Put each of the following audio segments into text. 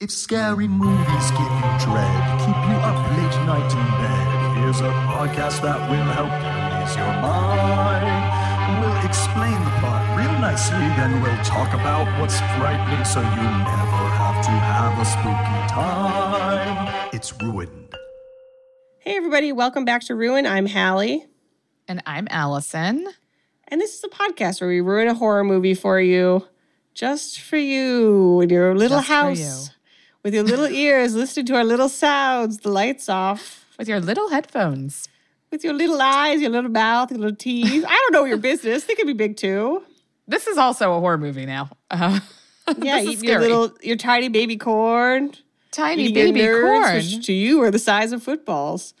If scary movies give you dread, keep you up late night in bed, here's a podcast that will help you ease your mind. We'll explain the plot real nicely, then we'll talk about what's frightening so you never have to have a spooky time. It's ruined. Hey, everybody, welcome back to Ruin. I'm Halle. And I'm Alison. And this is a podcast where we ruin a horror movie for you, just for you in your little Just for house you. With your little ears, listening to our little sounds, the lights off, With your little headphones. with your little eyes, your little mouth, your little teeth. I don't know your business. They could be big too. This is also a horror movie now. Uh, Yeah, eating your little, your tiny baby corn. tiny baby nerds, corn. which to you are the size of footballs.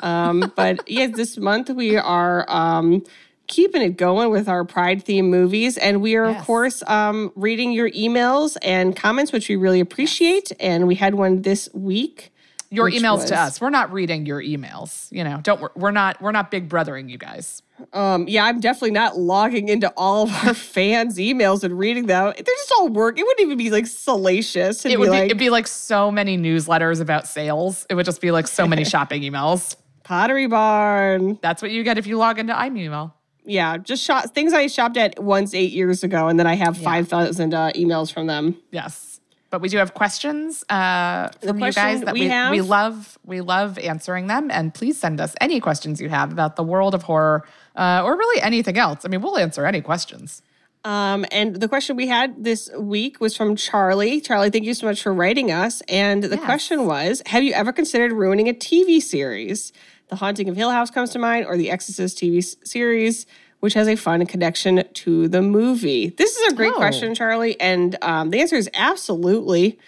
Um, but yes, this month we are um, keeping it going with our Pride theme movies, and we are of course um, reading your emails and comments, which we really appreciate. And we had one this week. Your emails was- to us. We're not reading your emails. You know, don't we're not we're not big brothering you guys. Um, yeah, I'm definitely not logging into all of our fans' emails and reading them. They're just all work. It wouldn't even be like salacious. It'd It would be, like it'd be like so many newsletters about sales. It would just be like so many shopping emails. Pottery Barn. That's what you get if you log into iMemail. Yeah, just shop things I shopped at once eight years ago, and then I have five thousand uh, emails from them. Yes. But we do have questions uh, from you guys that we we, have- we love. We love answering them, and please send us any questions you have about the world of horror uh, or really anything else. I mean, we'll answer any questions. Um, and the question we had this week was from Charlie. Charlie, thank you so much for writing us. And the Yes. question was Have you ever considered ruining a TV series? The Haunting of Hill House comes to mind, or the Exorcist TV series, which has a fun connection to the movie. This is a great Oh. question, Charlie. And um, the answer is absolutely.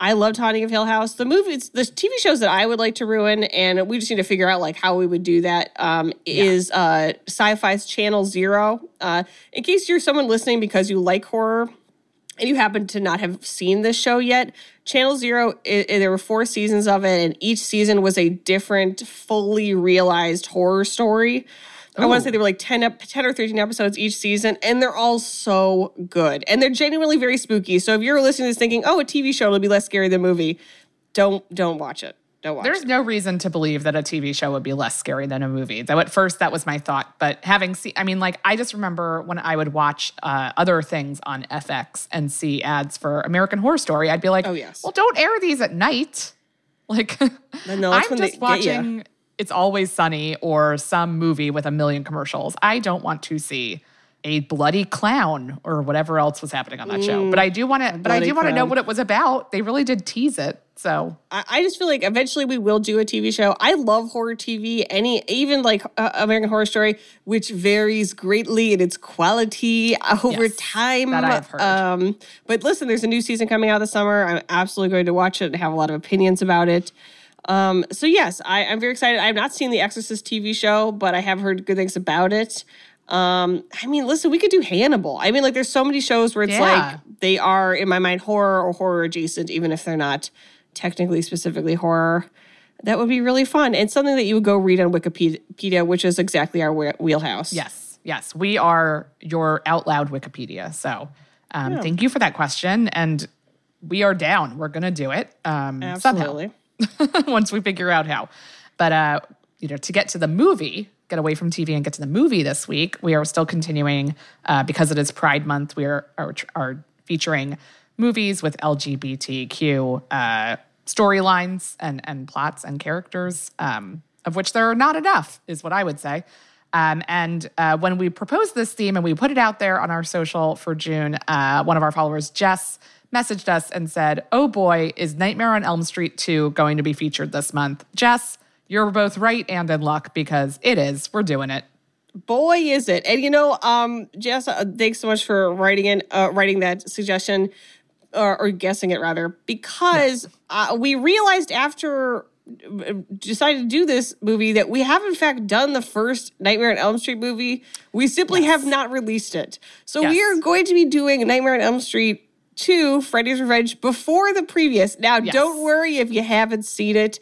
I loved Haunting of Hill House. The movies, the TV shows that I would like to ruin, and we just need to figure out like how we would do that. Um, Is uh, Syfy's Channel Zero. Uh, in case you're someone listening because you like horror and you happen to not have seen this show yet, Channel Zero, i i- there were four seasons of it, and each season was a different, fully realized horror story. I want to say oh. there were like 10, 10 or 13 episodes each season, and they're all so good. And they're genuinely very spooky. So if you're listening to this thinking, oh, a TV show will be less scary than a movie, don't don't watch it. Don't watch There's it. no reason to believe that a TV show would be less scary than a movie. Though at first that was my thought, but having seen, I mean, like I just remember when I would watch uh, other things on FX and see ads for American Horror Story, I'd be like, Oh, yes. well, don't air these at night. Like, no, I'm just ya. watching It's Always Sunny or some movie with a million commercials. I don't want to see a bloody clown or whatever else was happening on that show. But I do want to. But I do want to know what it was about. They really did tease it. So I, I just feel like eventually we will do a TV show. I love horror TV, any even like uh, American Horror Story, which varies greatly in its quality over Yes, time. that I've heard. Um, but listen, there's a new season coming out this summer. I'm absolutely going to watch it and have a lot of opinions about it. Um, so yes, I, I'm very excited. I have not seen the Exorcist TV show, but I have heard good things about it. Um, I mean, listen, we could do Hannibal. I mean, like, there's so many shows where it's Yeah. like they are, in my mind, horror or horror adjacent, even if they're not technically specifically horror. That would be really fun and something that you would go read on Wikipedia, which is exactly our wheelhouse. Yes, yes, we are your out loud Wikipedia. So um, thank you for that question, and we are down. We're gonna do it um, absolutely. somehow once we figure out how. But uh, you know, to get to the movie, get away from TV and get to the movie this week, we are still continuing uh, because it is Pride Month. We are are, are featuring movies with LGBTQ uh, storylines and and plots and characters, um, of which there are not enough, is what I would say. Um, and uh, when we proposed this theme and we put it out there on our social for June, uh, one of our followers, Jess, messaged us and said, Oh boy, is Nightmare on Elm Street 2 going to be featured this month? Jess, you're both right and in luck because it is. We're doing it. boy is it and you know um jess uh, thanks so much for writing in uh, writing that suggestion or, or guessing it rather, because uh, we realized after uh, decided to do this movie that we have in fact done the first Nightmare on Elm Street movie. We simply Yes. have not released it. So we are going to be doing Nightmare on Elm Street 2, Freddy's Revenge, before the previous. Now, Yes. don't worry if you haven't seen it.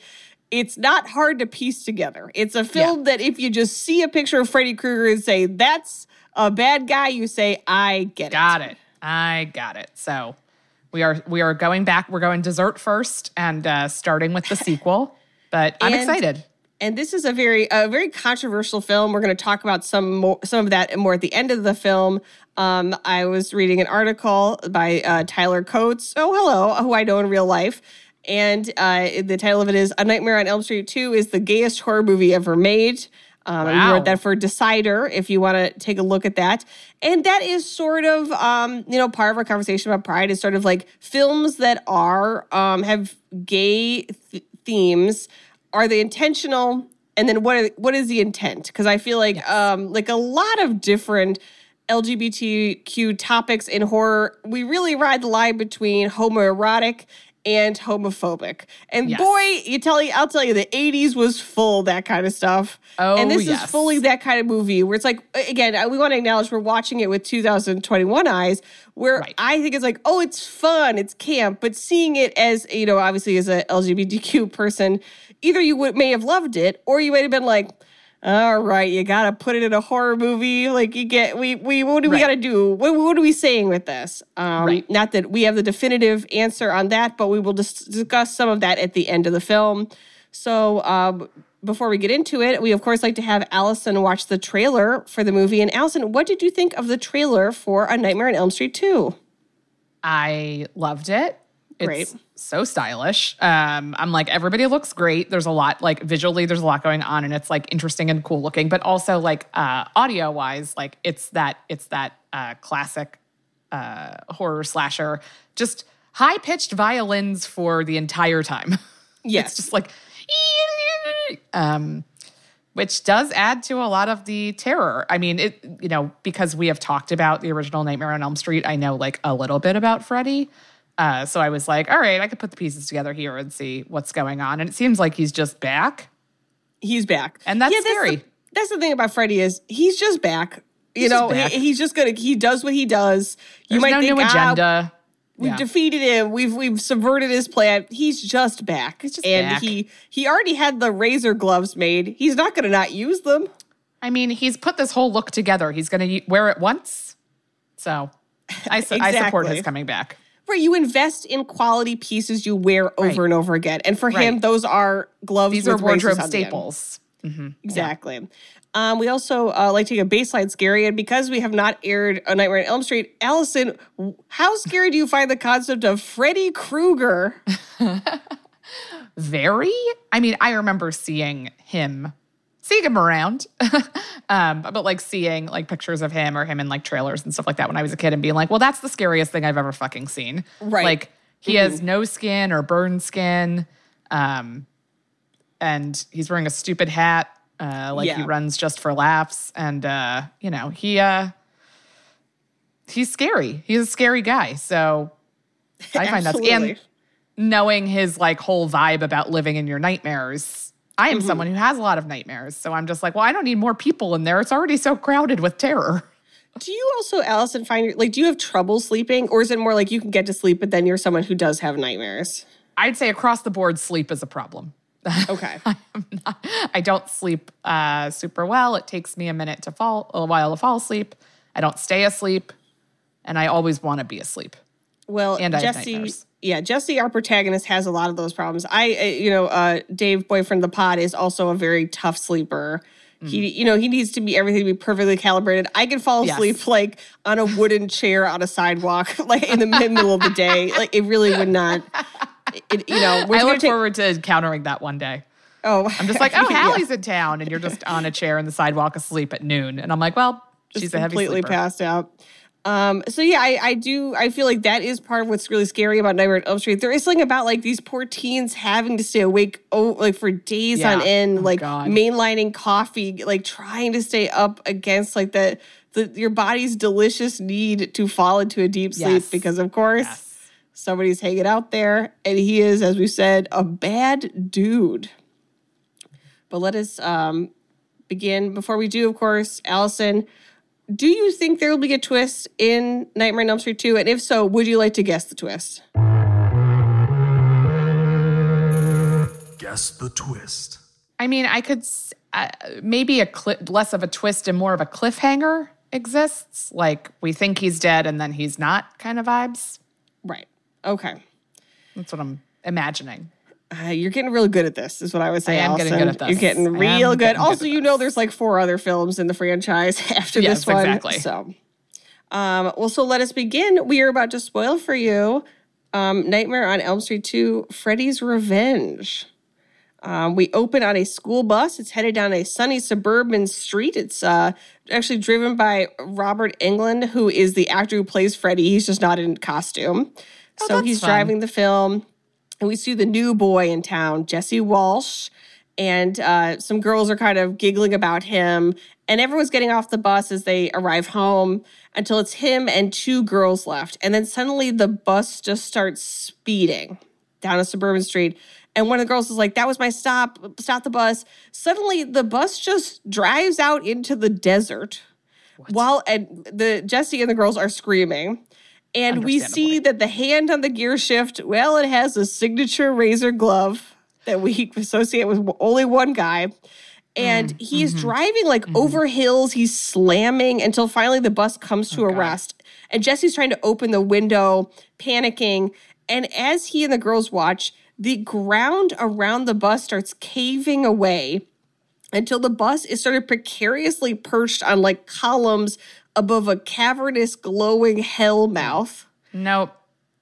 It's not hard to piece together. It's a film that if you just see a picture of Freddy Krueger and say, that's a bad guy, you say, I get it. Got it. I got it. So we are we are going back. We're going dessert first and uh, starting with the sequel. But I'm And- excited. and this is a very a very controversial film. We're going to talk about some more, some of that more at the end of the film. Um, I was reading an article by uh, Tyler Coates. Oh, hello, who I know in real life. And uh, the title of it is "A Nightmare on Elm Street 2 is the gayest horror movie ever made." Um, we wrote that for Decider if you want to take a look at that. And that is sort of, um, you know, part of our conversation about Pride is sort of like films that are um, have gay th- themes. Are they intentional? And then what are, what is the intent? Because I feel like um, like a lot of different LGBTQ topics in horror, we really ride the line between homoerotic and homophobic. And Yes. boy, you tell you, I'll tell you, the '80s was full of that kind of stuff. Oh, and this yes. is fully that kind of movie where it's like, again, we want to acknowledge we're watching it with 2021 eyes, where Right. I think it's like, oh, it's fun, it's camp, but seeing it as you know, obviously as a LGBTQ person, either you would may have loved it, or you might have been like. All right, you gotta put it in a horror movie. Like you get, we we what do we Right. gotta do? What what are we saying with this? Um, Right. Not that we have the definitive answer on that, but we will dis- discuss some of that at the end of the film. So um, before we get into it, we of course like to have Alison watch the trailer for the movie. And Alison, what did you think of the trailer for A Nightmare on Elm Street Two? I loved it. It's Great. so stylish. Um, I'm like, everybody looks great. There's a lot, like visually, there's a lot going on, and it's like interesting and cool looking, but also like uh, audio wise, like it's that it's that uh, classic uh, horror slasher, just high pitched violins for the entire time. Yes. it's just like, um, which does add to a lot of the terror. I mean, it you know because we have talked about the original Nightmare on Elm Street. I know like a little bit about Freddy. Uh, so I was like, all right, I could put the pieces together here and see what's going on. And it seems like he's just back. He's back, And that's The, scary. that's the thing about Freddy is he's just back. You He's know, just back. He, he's just gonna he does what he does. You There's might no think new "Ah, agenda. We've Yeah. defeated him. We've we've subverted his plan. He's just back. He's just and back. he he already had the razor gloves made. He's not going to not use them. I mean, he's put this whole look together. He's going to wear it once. So I, su- I support his coming back. Right, you invest in quality pieces you wear over Right. and over again. And for him, those are gloves. These are wardrobe on the end. staples. Exactly. Um, we also uh, like to take a baseline scary, and because we have not aired A Nightmare on Elm Street, Alison, how scary do you find the concept of Freddy Krueger? very i mean i remember seeing him seeing him around um but like seeing like pictures of him or him in like trailers and stuff like that when i was a kid and being like well that's the scariest thing i've ever fucking seen Right. Mm-hmm. like he has no skin or burned skin um and he's wearing a stupid hat uh like he runs just for laughs and uh you know he uh he's scary he's a scary guy so i find that's Absolutely. and knowing his like whole vibe about living in your nightmares. I Mm-hmm. am someone who has a lot of nightmares. So I'm just like, well, I don't need more people in there. It's already so crowded with terror. Do you also, Alison, find like, do you have trouble sleeping, or is it more like you can get to sleep, but then you're someone who does have nightmares? I'd say across the board, sleep is a problem. Okay. I don't sleep uh, super well. It takes me a minute to fall, a while to fall asleep. I don't stay asleep, and I always want to be asleep. Well, And Jesse, nightmares. Yeah, Jesse, our protagonist, has a lot of those problems. I, you know, uh, Dave, boyfriend of the pod, is also a very tough sleeper. He, you know, he needs to be everything to be perfectly calibrated. I can fall Yes. asleep like on a wooden chair on a sidewalk, like in the middle of the day. Like it really would not. It, you know, we're I look take- forward to encountering that one day. Oh, I'm just like, oh, yeah. Halle's in town, and you're just on a chair in the sidewalk asleep at noon. And I'm like, well, just she's a heavy completely passed out. Um, so yeah, I, I do. I feel like that is part of what's really scary about Nightmare on Elm Street. There is something about like these poor teens having to stay awake, oh, like for days Yeah. on end, Oh, like God. mainlining coffee, like trying to stay up against like the the your body's delicious need to fall into a deep sleep Yes. because of course. Yes. Somebody's hanging out there, and he is, as we said, a bad dude. But let us um, begin. Before we do, of course, Alison, do you think there will be a twist in Nightmare on Elm Street 2? And if so, would you like to guess the twist? Guess the twist. I mean, I could uh, maybe a cli- less of a twist and more of a cliffhanger exists. Like we think he's dead and then he's not, kind of vibes. Right. Okay. That's what I'm imagining. Uh, you're getting real good at this, is what I would say. I am getting good at this. You're getting real good. getting also, at you know, there's like four other films in the franchise after Yes, this one. exactly. So, um, well, so let us begin. We are about to spoil for you um, Nightmare on Elm Street 2 Freddy's Revenge. Um, we open on a school bus. It's headed down a sunny suburban street. It's uh, actually driven by Robert Englund, who is the actor who plays Freddy. He's just not in costume. so that's he's fun. driving the film. And we see the new boy in town, Jesse Walsh. And uh, some girls are kind of giggling about him. And everyone's getting off the bus as they arrive home until it's him and two girls left. And then suddenly the bus just starts speeding down a suburban street. And one of the girls is like, that was my stop, stop the bus. Suddenly the bus just drives out into the desert while and the Jesse and the girls are screaming. And we see that the hand on the gear shift, well, it has a signature razor glove that we associate with only one guy. And mm, he's mm-hmm, driving like mm-hmm. over hills. He's slamming until finally the bus comes to oh, a rest. And Jesse's trying to open the window, panicking. And as he and the girls watch, the ground around the bus starts caving away until the bus is sort of precariously perched on like columns above a cavernous, glowing hell mouth. Nope.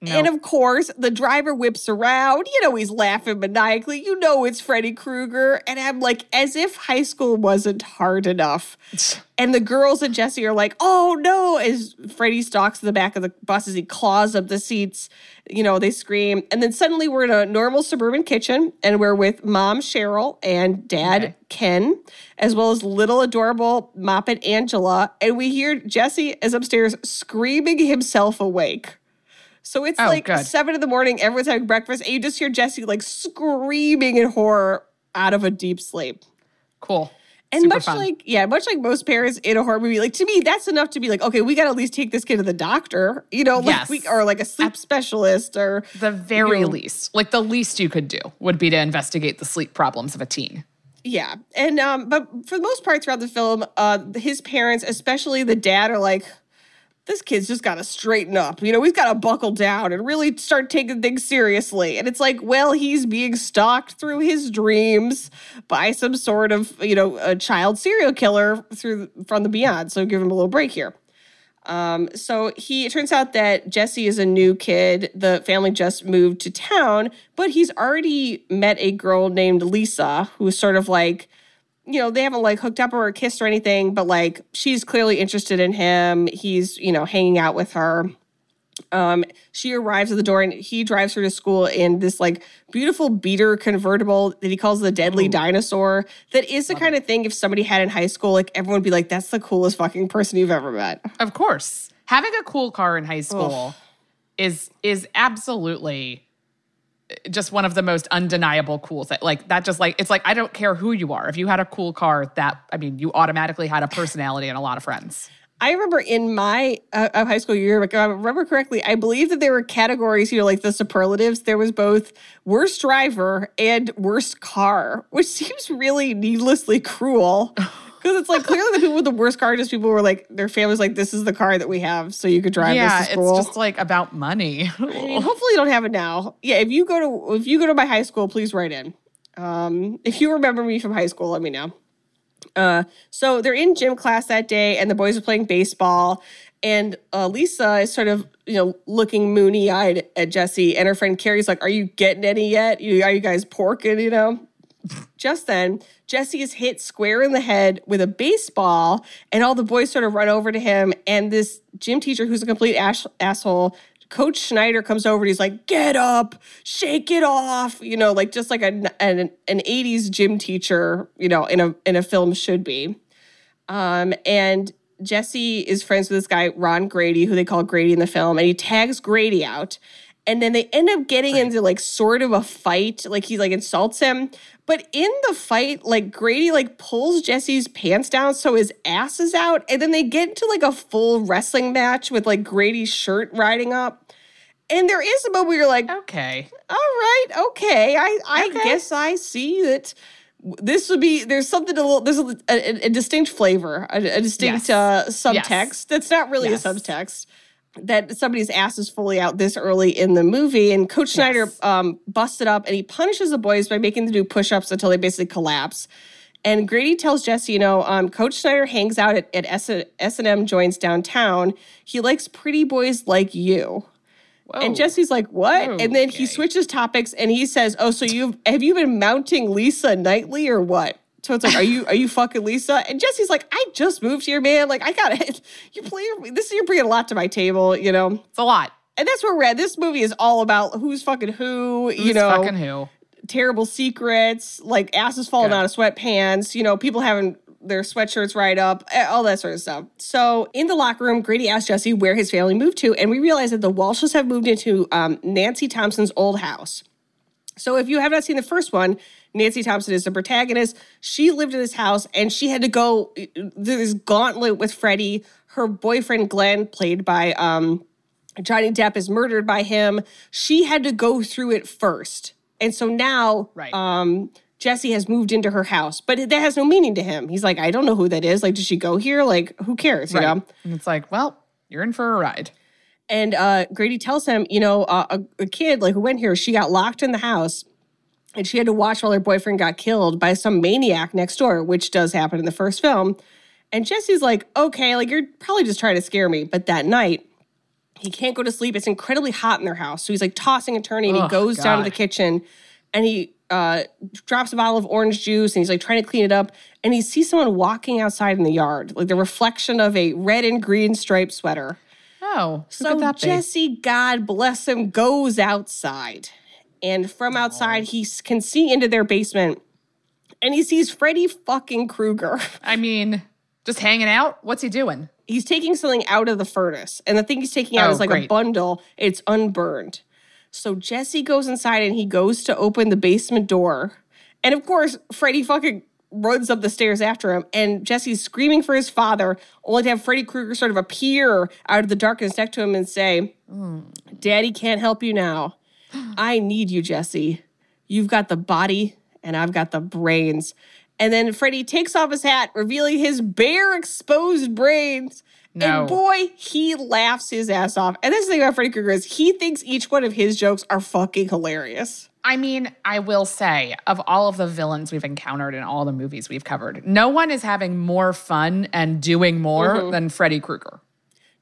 And of course, the driver whips around. You know, he's laughing maniacally. You know, it's Freddy Krueger. And I'm like, as if high school wasn't hard enough. And the girls and Jesse are like, oh no, as Freddy stalks to the back of the bus as he claws up the seats. You know, they scream. And then suddenly we're in a normal suburban kitchen and we're with mom Cheryl and dad Okay. Ken, as well as little adorable Moppet Angela. And we hear Jesse is upstairs screaming himself awake. So it's Oh, like good. seven in the morning, everyone's having breakfast, and you just hear Jesse like screaming in horror out of a deep sleep. Cool. And Super much fun. like, yeah, much like most parents in a horror movie, like to me, that's enough to be like, okay, we got to at least take this kid to the doctor, you know, like Yes. we or like a sleep specialist or the very know- least, like the least you could do would be to investigate the sleep problems of a teen. Yeah, and um, but for the most part throughout the film, uh, his parents, especially the dad, are like, "This kid's just got to straighten up. You know, he's got to buckle down and really start taking things seriously." And it's like, well, he's being stalked through his dreams by some sort of, you know, a child serial killer through from the beyond. So give him a little break here. Um, so he it turns out that Jesse is a new kid. The family just moved to town, but he's already met a girl named Lisa, who's sort of like, you know, they haven't like hooked up or kissed or anything, but like she's clearly interested in him. He's, you know, hanging out with her. Um, she arrives at the door and he drives her to school in this like beautiful beater convertible that he calls the deadly dinosaur. That is the kind of thing if somebody had in high school, like everyone would be like, that's the coolest fucking person you've ever met. Of course, having a cool car in high school is is absolutely just one of the most undeniable cool things. Like that, just like it's like I don't care who you are. If you had a cool car, that I mean, you automatically had a personality and a lot of friends. I remember in my uh, high school year, if I remember correctly, I believe that there were categories, you know, like the superlatives. There was both worst driver and worst car, which seems really needlessly cruel. Because it's like clearly the people with the worst car, just people were like, their family's like, this is the car that we have, so you could drive yeah, this to school. it's just like about money. I mean, hopefully you don't have it now. Yeah, if you go to if you go to my high school, please write in. Um, if you remember me from high school, let me know. Uh, so they're in gym class that day, and the boys are playing baseball. And uh, Lisa is sort of, you know, looking moony eyed at Jesse, and her friend Carrie's like, "Are you getting any yet? You, are you guys porking? You know?" Just then, Jesse is hit square in the head with a baseball, and all the boys sort of run over to him. And this gym teacher, who's a complete ass- asshole, Coach Schneider comes over and he's like, "Get up, shake it off," you know, like just like an an, an '80s gym teacher, you know, in a in a film should be. Um, and Jesse is friends with this guy Ron Grady, who they call Grady in the film, and he tags Grady out. And then they end up getting into like sort of a fight. Like he like insults him. But in the fight, like Grady like pulls Jesse's pants down so his ass is out. And then they get into like a full wrestling match with like Grady's shirt riding up. And there is a moment where you're like, Okay. all right, okay. I I Okay. guess I see that this would be there's something a little there's a, a, a distinct flavor, a, a distinct Yes. uh, subtext Yes. that's not really Yes. a subtext. That somebody's ass is fully out this early in the movie, and Coach Schneider Yes. um, busted up, and he punishes the boys by making them do push-ups until they basically collapse. And Grady tells Jesse, you know, um, Coach Schneider hangs out at, at S and M joints downtown. He likes pretty boys like you. Whoa. And Jesse's like, "What?" And then he switches topics and he says, "Oh, so you have have you been mounting Lisa nightly or what?" So it's like, "Are you are you fucking Lisa?" And Jesse's like, "I just moved here, man. Like, I got it. You play this. is You're bringing a lot to my table, you know." it's a lot. And that's where we're at. This movie is all about who's fucking who, you know, fucking who? terrible secrets, like asses falling Good. out of sweatpants, you know, people having their sweatshirts right up, eh, all that sort of stuff. So in the locker room, Grady asks Jesse where his family moved to, and we realize that the Walshes have moved into um, Nancy Thompson's old house. So if you have not seen the first one, Nancy Thompson is the protagonist. She lived in this house and she had to go uh, this gauntlet with Freddy. Her boyfriend Glenn, played by um, Johnny Depp, is murdered by him. She had to go through it first. And so now Right. um, Jesse has moved into her house, but that has no meaning to him. He's like, I don't know who that is. Like, did she go here? Like, who cares? You Right. know? And it's like, well, you're in for a ride. And uh, Grady tells him, you know, uh, a, a kid like who went here, she got locked in the house, and she had to watch while her boyfriend got killed by some maniac next door, which does happen in the first film. And Jesse's like, okay, like you're probably just trying to scare me. But that night, he can't go to sleep. It's incredibly hot in their house, so he's like tossing and turning. and he goes down to the kitchen, and he uh, drops a bottle of orange juice, and he's like trying to clean it up. And he sees someone walking outside in the yard, like the reflection of a red and green striped sweater. Oh, So could that be? Jesse, God bless him, goes outside. And from outside, he can see into their basement and he sees Freddy fucking Krueger. I mean, just hanging out. What's he doing? He's taking something out of the furnace. And the thing he's taking out Oh, is like a bundle, it's unburned. So Jesse goes inside and he goes to open the basement door. And of course, Freddy fucking runs up the stairs after him. And Jesse's screaming for his father, only to have Freddy Krueger sort of appear out of the darkness next to him and say, hmm. Daddy can't help you now. I need you, Jesse. You've got the body and I've got the brains. And then Freddy takes off his hat, revealing his bare exposed brains. No. And boy, he laughs his ass off. And this thing about Freddy Krueger is he thinks each one of his jokes are fucking hilarious. I mean, I will say, of all of the villains we've encountered in all the movies we've covered, no one is having more fun and doing more Mm-hmm. than Freddy Krueger.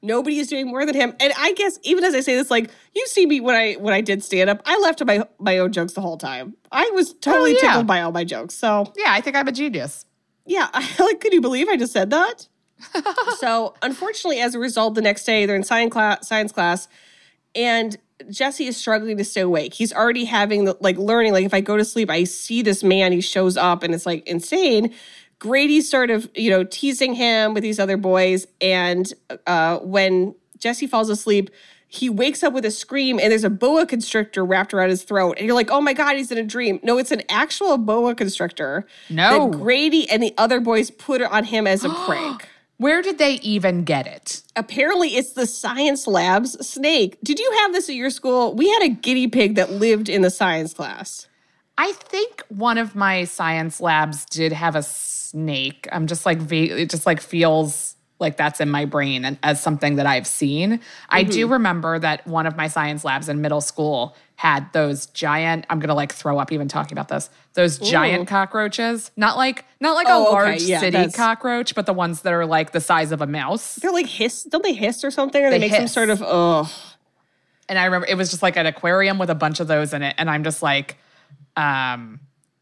Nobody is doing more than him. And I guess even as I say this, like you see me when I when I did stand up, I left my my own jokes the whole time. I was oh, totally Oh, yeah. tickled by all my jokes. So Yeah, I think I'm a genius. Yeah, like, could you believe I just said that? so, unfortunately, as a result, the next day they're in science class, science class, and Jesse is struggling to stay awake. He's already having the, like learning. Like, if I go to sleep, I see this man. He shows up, and it's like insane. Grady's sort of you know teasing him with these other boys, and uh, when Jesse falls asleep. He wakes up with a scream and there's a boa constrictor wrapped around his throat. And you're like, oh my God, he's in a dream. No, it's an actual boa constrictor No. that Grady and the other boys put it on him as a prank. Where did they even get it? Apparently, it's the science lab's snake. Did you have this at your school? We had a guinea pig that lived in the science class. I think one of my science labs did have a snake. I'm just like, it just like feels like that's in my brain and as something that I've seen. I do Mm-hmm. remember that one of my science labs in middle school had those giant, I'm gonna like throw up even talking about this, those giant cockroaches. Not like not like Oh, a okay. large Yeah, city that's- cockroach, but the ones that are like the size of a mouse. They're like hiss. Don't they hiss or something? Or they, They make some sort of ugh. And I remember it was just like an aquarium with a bunch of those in it. And I'm just like, um,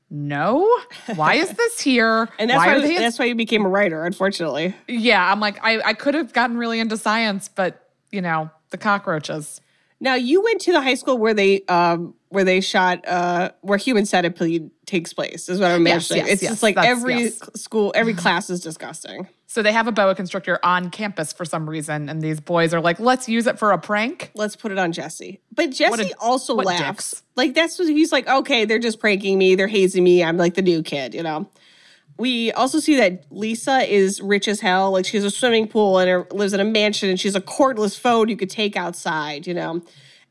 no, why is this here? And that's why why, that's why you became a writer. Unfortunately, yeah, I'm like, I, I could have gotten really into science, but you know, the cockroaches. now you went to the high school where they um where they shot uh where human centipede takes place. Is what I'm Yes, imagining. yes, it's yes, just like every yes. school, every class is disgusting. So they have a boa constrictor on campus for some reason, and these boys are like, "Let's use it for a prank." Let's put it on Jesse. But Jesse a- also laughs. dicks. Like that's what he's like, okay, they're just pranking me, they're hazing me, I'm like the new kid, you know. We also see that Lisa is rich as hell. Like she has a swimming pool and her, lives in a mansion and she's a cordless phone you could take outside, you know.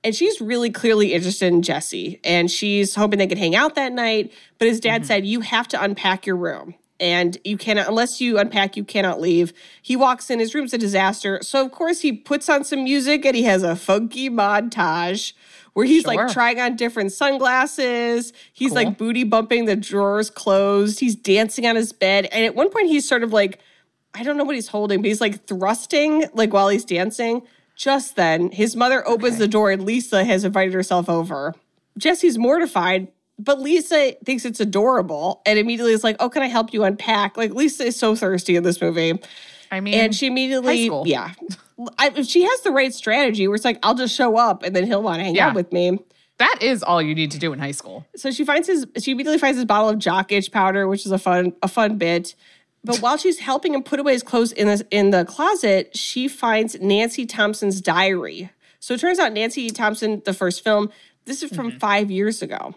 And she's really clearly interested in Jesse. And she's hoping they could hang out that night. But his dad mm-hmm. said, You have to unpack your room. And you cannot, unless you unpack, you cannot leave. He walks in, his room's a disaster. So, of course, he puts on some music and he has a funky montage where he's Sure. like trying on different sunglasses. He's Cool. like booty bumping the drawers closed. He's dancing on his bed. And at one point, he's sort of like, I don't know what he's holding, but he's like thrusting like while he's dancing. Just then, his mother opens the door and Lisa has invited herself over. Jesse's mortified, but Lisa thinks it's adorable and immediately is like, Oh, can I help you unpack? Like, Lisa is so thirsty in this movie. I mean, And she high immediately, school. yeah. I, she has the right strategy where it's like, I'll just show up and then he'll want to hang Yeah. out with me. that is all you need to do in high school. So she finds his she immediately finds his bottle of jock itch powder, which is a fun a fun bit. But while she's helping him put away his clothes in the in the closet, she finds Nancy Thompson's diary. So it turns out Nancy Thompson, the first film, this is from mm-hmm. five years ago.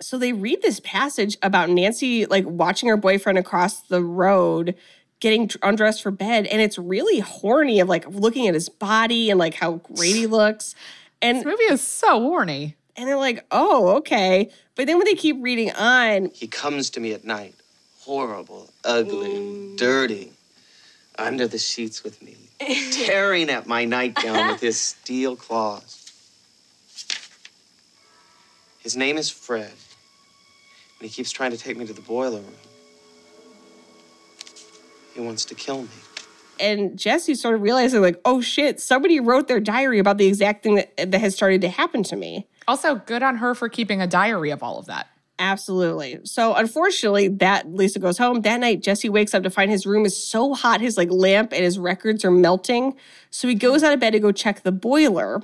So they read this passage about Nancy like watching her boyfriend across the road getting undressed for bed and it's really horny of like looking at his body and like how great he looks. And This movie is so horny. and they're like, oh, okay. But then when they keep reading on, He comes to me at night, horrible, ugly, dirty, under the sheets with me, tearing at my nightgown with his steel claws. His name is Fred, and he keeps trying to take me to the boiler room. He wants to kill me. and Jesse sort of realizing, like, oh shit, somebody wrote their diary about the exact thing that, that has started to happen to me. Also, good on her for keeping a diary of all of that. Absolutely. So unfortunately, that Lisa goes home. That night, Jesse wakes up to find his room is so hot, his like lamp and his records are melting. So he goes out of bed to go check the boiler.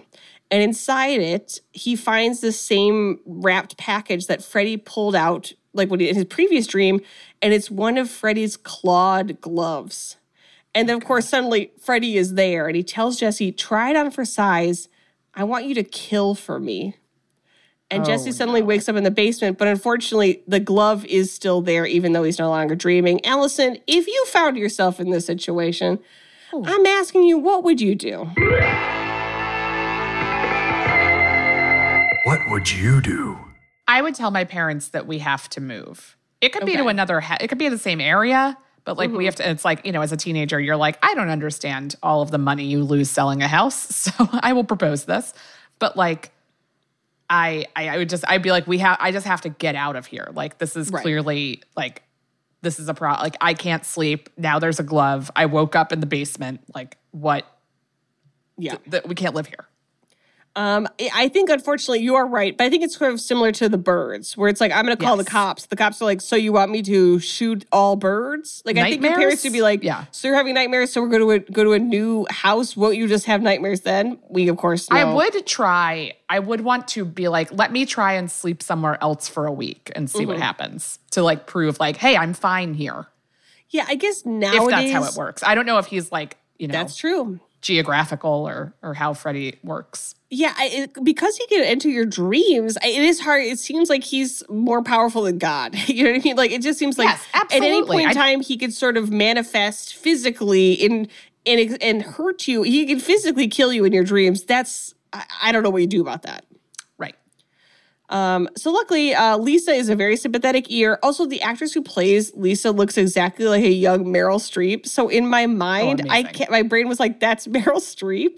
And inside it, he finds the same wrapped package that Freddy pulled out, like when he, in his previous dream, and it's one of Freddy's clawed gloves. And then, of course, suddenly Freddy is there, and he tells Jesse, "Try it on for size. I want you to kill for me." And Oh, Jesse suddenly wakes up in the basement, but unfortunately, the glove is still there, even though he's no longer dreaming. Alison, if you found yourself in this situation, oh. I'm asking you, what would you do? What would you do? I would tell my parents that we have to move. It could be to another, ha- it could be in the same area, but like we mm-hmm. have to, it's like, you know, as a teenager, you're like, I don't understand all of the money you lose selling a house. So I will propose this. But like, I, I, I would just, I'd be like, we have, I just have to get out of here. Like, this is Right. clearly like, this is a pro, like, I can't sleep. Now there's a glove. I woke up in the basement. Like, what? Yeah. That we can't live here. Um, I- think unfortunately you are right, but I think it's sort of similar to the birds, where it's like I'm going to call the cops. The cops are like, "So you want me to shoot all birds?" Like I think your parents would be like, Yeah. So you're having nightmares, so we're going to go to a new house. Won't you just have nightmares then? We of course know. I would try, I would want to be like, let me try and sleep somewhere else for a week and see Mm-hmm. what happens to like prove like, hey, I'm fine here. Yeah, I guess If nowadays that's how it works. I don't know if he's like, you know, That's true. Geographical or or how Freddy works. Yeah, I, it, because he can enter your dreams, I- it is hard. It seems like he's more powerful than God. You know what I mean? Like it just seems like Yes, at any point in time he could sort of manifest physically in and and hurt you. He can physically kill you in your dreams. That's I, I don't know what you do about that. Um, so luckily, uh, Lisa is a very sympathetic ear. Also, the actress who plays Lisa looks exactly like a young Meryl Streep. So in my mind, I can't. My brain was like, "That's Meryl Streep."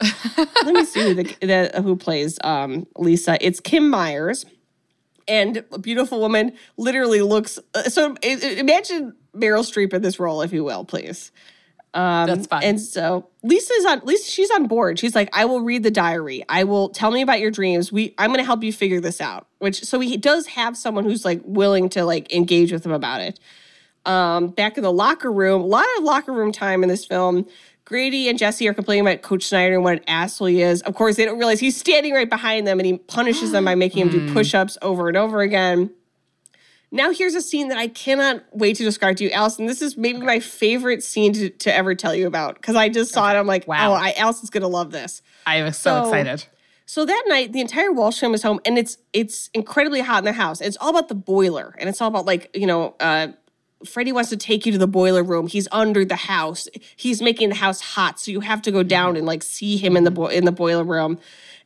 Let me see who the, the who plays um, Lisa. It's Kim Myers, and a beautiful woman. Literally looks. Uh, so i- imagine Meryl Streep in this role, if you will, please. That's fine. And so Lisa's on Lisa, she's on board. She's like, I will read the diary. I will tell me about your dreams. We I'm gonna help you figure this out. Which so he does have someone who's like willing to like engage with him about it. Um, back in the locker room, a lot of locker room time in this film. Grady and Jesse are complaining about Coach Schneider and what an asshole he is. Of course, they don't realize he's standing right behind them and he punishes them by making him do push-ups over and over again. Now here's a scene that I cannot wait to describe to you, Alison. This is maybe my favorite scene to, to ever tell you about because I just saw it. I'm like, Wow. oh, I, Alison's gonna love this. I was so, So- excited. So that night, the entire Walsh family is home, and it's it's incredibly hot in the house. It's all about the boiler, and it's all about like you know, uh, Freddy wants to take you to the boiler room. He's under the house. He's making the house hot, so you have to go down and like see him in the bo- in the boiler room.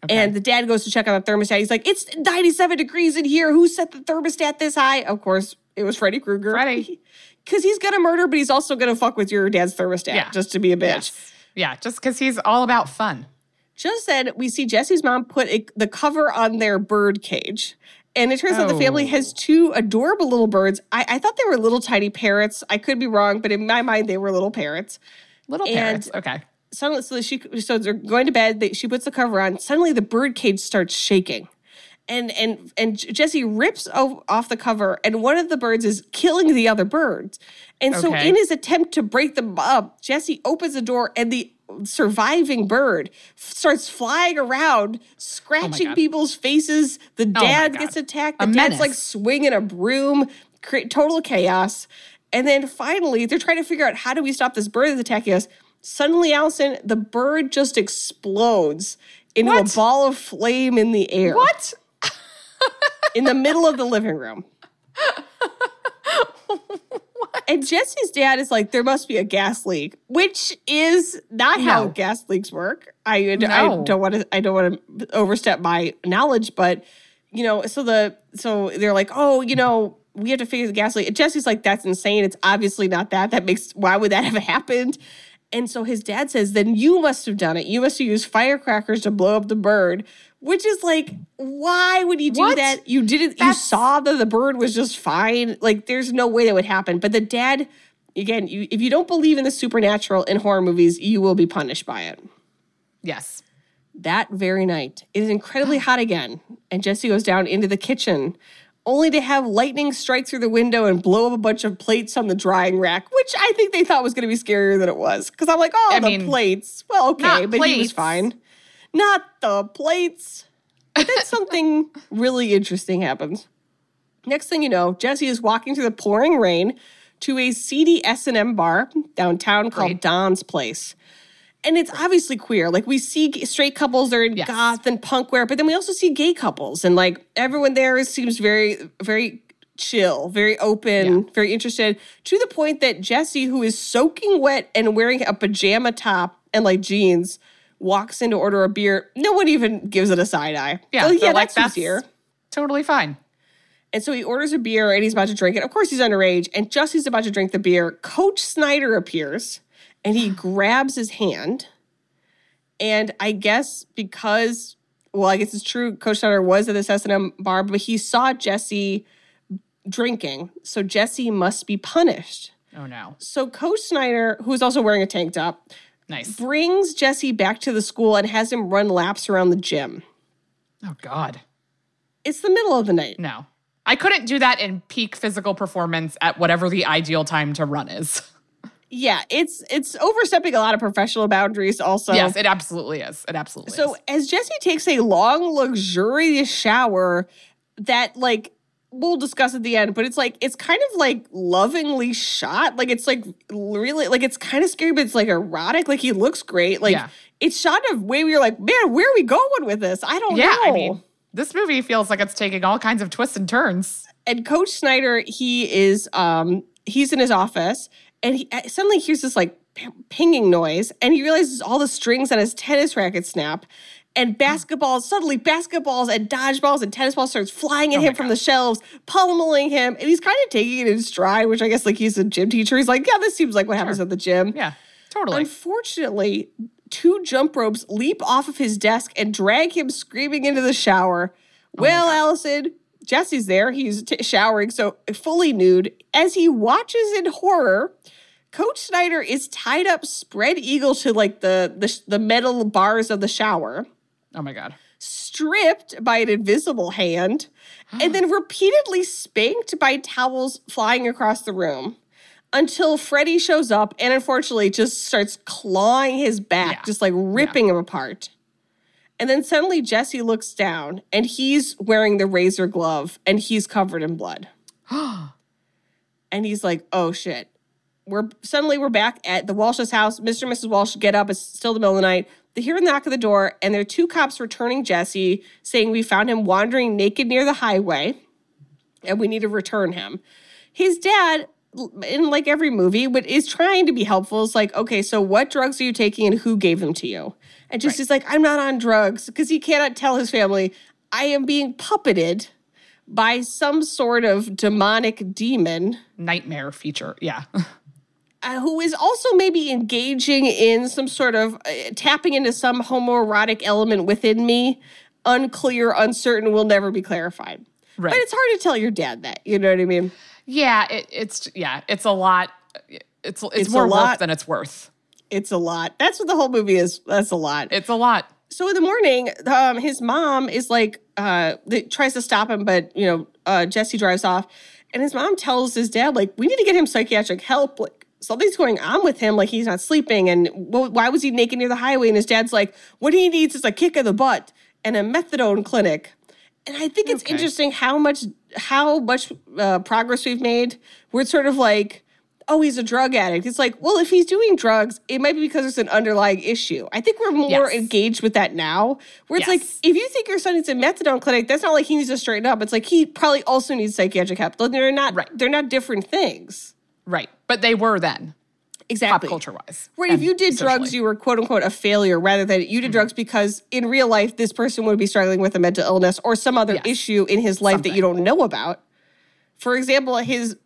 And the dad goes to check on the thermostat. He's like, "It's 97 degrees in here. Who set the thermostat this high?" Of course, it was Freddy Krueger. Freddy. because he's gonna murder, but he's also gonna fuck with your dad's thermostat Yeah. just to be a bitch. Yeah, just because he's all about fun. Just then, we see Jesse's mom put a, the cover on their bird cage. And it turns out the family Oh. has two adorable little birds. I, I thought they were little tiny parrots. I could be wrong, but in my mind, they were little parrots. Little And- parrots. Okay. Suddenly, so she so they're going to bed. They, she puts the cover on. Suddenly, the bird cage starts shaking, and and and Jesse rips off the cover, and one of the birds is killing the other birds. And so, Okay. in his attempt to break them up, Jesse opens the door, and the surviving bird starts flying around, scratching God. people's faces. The oh dad God. gets attacked. A The dad's like menace. swinging a broom, create total chaos. And then finally, they're trying to figure out how do we stop this bird that's attacking us. Suddenly, Alison, the bird just explodes into What? a ball of flame in the air. What? In the middle of the living room. And Jesse's dad is like, there must be a gas leak, which is not how gas leaks work. I, I don't want to I don't want to overstep my knowledge, but you know, so the so they're like, oh, you know, we have to figure the gas leak. And Jesse's like, that's insane. It's obviously not that. That makes why would that have happened? And so his dad says, then you must have done it. You must have used firecrackers to blow up the bird. Which is like, why would you do What? that? You didn't. You saw that the bird was just fine. Like, there's no way that would happen. But the dad, again, you, if you don't believe in the supernatural in horror movies, you will be punished by it. Yes. That very night, it is incredibly hot again, and Jesse goes down into the kitchen, only to have lightning strike through the window and blow up a bunch of plates on the drying rack, which I think they thought was going to be scarier than it was. Because I'm like, oh, I the mean, plates. Well, okay, but he was fine. Not the plates. But then something really interesting happens. Next thing you know, Jesse is walking through the pouring rain to a seedy S&M bar downtown called Great. Don's Place. And it's obviously queer. Like we see straight couples, they're in Yes. goth and punk wear, but then we also see gay couples. And like everyone there seems very, very chill, very open, very interested, to the point that Jesse, who is soaking wet and wearing a pajama top and like jeans, walks in to order a beer. No one even gives it a side eye. Yeah. They're yeah, like, that's who's totally fine. And so he orders a beer and he's about to drink it. Of course, he's underage. And just as he's about to drink the beer, Coach Schneider appears and he grabs his hand. And I guess because, well, I guess it's true, Coach Schneider was at this S&M bar, but he saw Jesse drinking. So Jesse must be punished. Oh no. So Coach Schneider, who is also wearing a tank top, Nice. brings Jesse back to the school and has him run laps around the gym. Oh God. It's the middle of the night. No. I couldn't do that in peak physical performance at whatever the ideal time to run is. Yeah, it's it's overstepping a lot of professional boundaries also. yes, it absolutely is. It absolutely is. So is. as Jesse takes a long, luxurious shower that like we'll discuss at the end, but it's like it's kind of like lovingly shot. Like it's like really like it's kind of scary, but it's like erotic. Like he looks great. Like Yeah. it's shot in a way where you're like, man, where are we going with this? I don't Yeah, know. I mean, this movie feels like it's taking all kinds of twists and turns. and Coach Schneider, he is um he's in his office and he uh, suddenly hears this like pinging noise and he realizes all the strings on his tennis racket snap and basketballs suddenly basketballs and dodgeballs and tennis balls starts flying at him from the shelves pummeling him and he's kind of taking it in stride which i guess like he's a gym teacher. He's like yeah this seems like what happens at the gym. Yeah, totally. Unfortunately, two jump ropes leap off of his desk and drag him screaming into the shower. well, Alison, Jesse's there. He's t- showering, so fully nude. As he watches in horror, Coach Schneider is tied up spread eagle to like the, the, the metal bars of the shower, oh my God. stripped by an invisible hand, and then repeatedly spanked by towels flying across the room until Freddy shows up and unfortunately just starts clawing his back, Yeah. just like ripping him apart. And then suddenly Jesse looks down and he's wearing the razor glove and he's covered in blood. and he's like, "Oh shit." We're suddenly we're back at the Walsh's house. Mr. and Mrs. Walsh get up. It's still the middle of the night. They hear a knock at the door, and there are two cops returning Jesse, saying we found him wandering naked near the highway, and we need to return him. His dad, in like every movie, but is trying to be helpful. Is like, okay, so what drugs are you taking, and who gave them to you? And just is like, I'm not on drugs because he cannot tell his family I am being puppeted by some sort of demonic demon Nightmare feature. Yeah. uh, who is also maybe engaging in some sort of uh, tapping into some homoerotic element within me. Unclear, uncertain, will never be clarified. Right. But it's hard to tell your dad that. You know what I mean? yeah. It, it's yeah. It's a lot. It's it's, It's more work than it's worth. It's a lot. That's what the whole movie is. That's a lot. It's a lot. so in the morning, um, his mom is like, uh, tries to stop him, but you know, uh, Jesse drives off, and his mom tells his dad, like, we need to get him psychiatric help. Like, something's going on with him. Like, he's not sleeping, and wh- why was he naked near the highway? And his dad's like, what he needs is a kick in the butt and a methadone clinic. And I think it's Okay. interesting how much how much uh, progress we've made. We're sort of like, oh, he's a drug addict. It's like, well, if he's doing drugs, it might be because there's an underlying issue. I think we're more Yes. engaged with that now. Where it's like, if you think your son needs a methadone clinic, that's not like he needs to straighten up. It's like he probably also needs psychiatric help. They're not Right. they're not different things. Right. But they were then pop Exactly. culture wise. Right. If you did drugs, you were quote unquote a failure rather than you Mm-hmm. did drugs because in real life, this person would be struggling with a mental illness or some other Yes. issue in his life that you don't know about. For example, his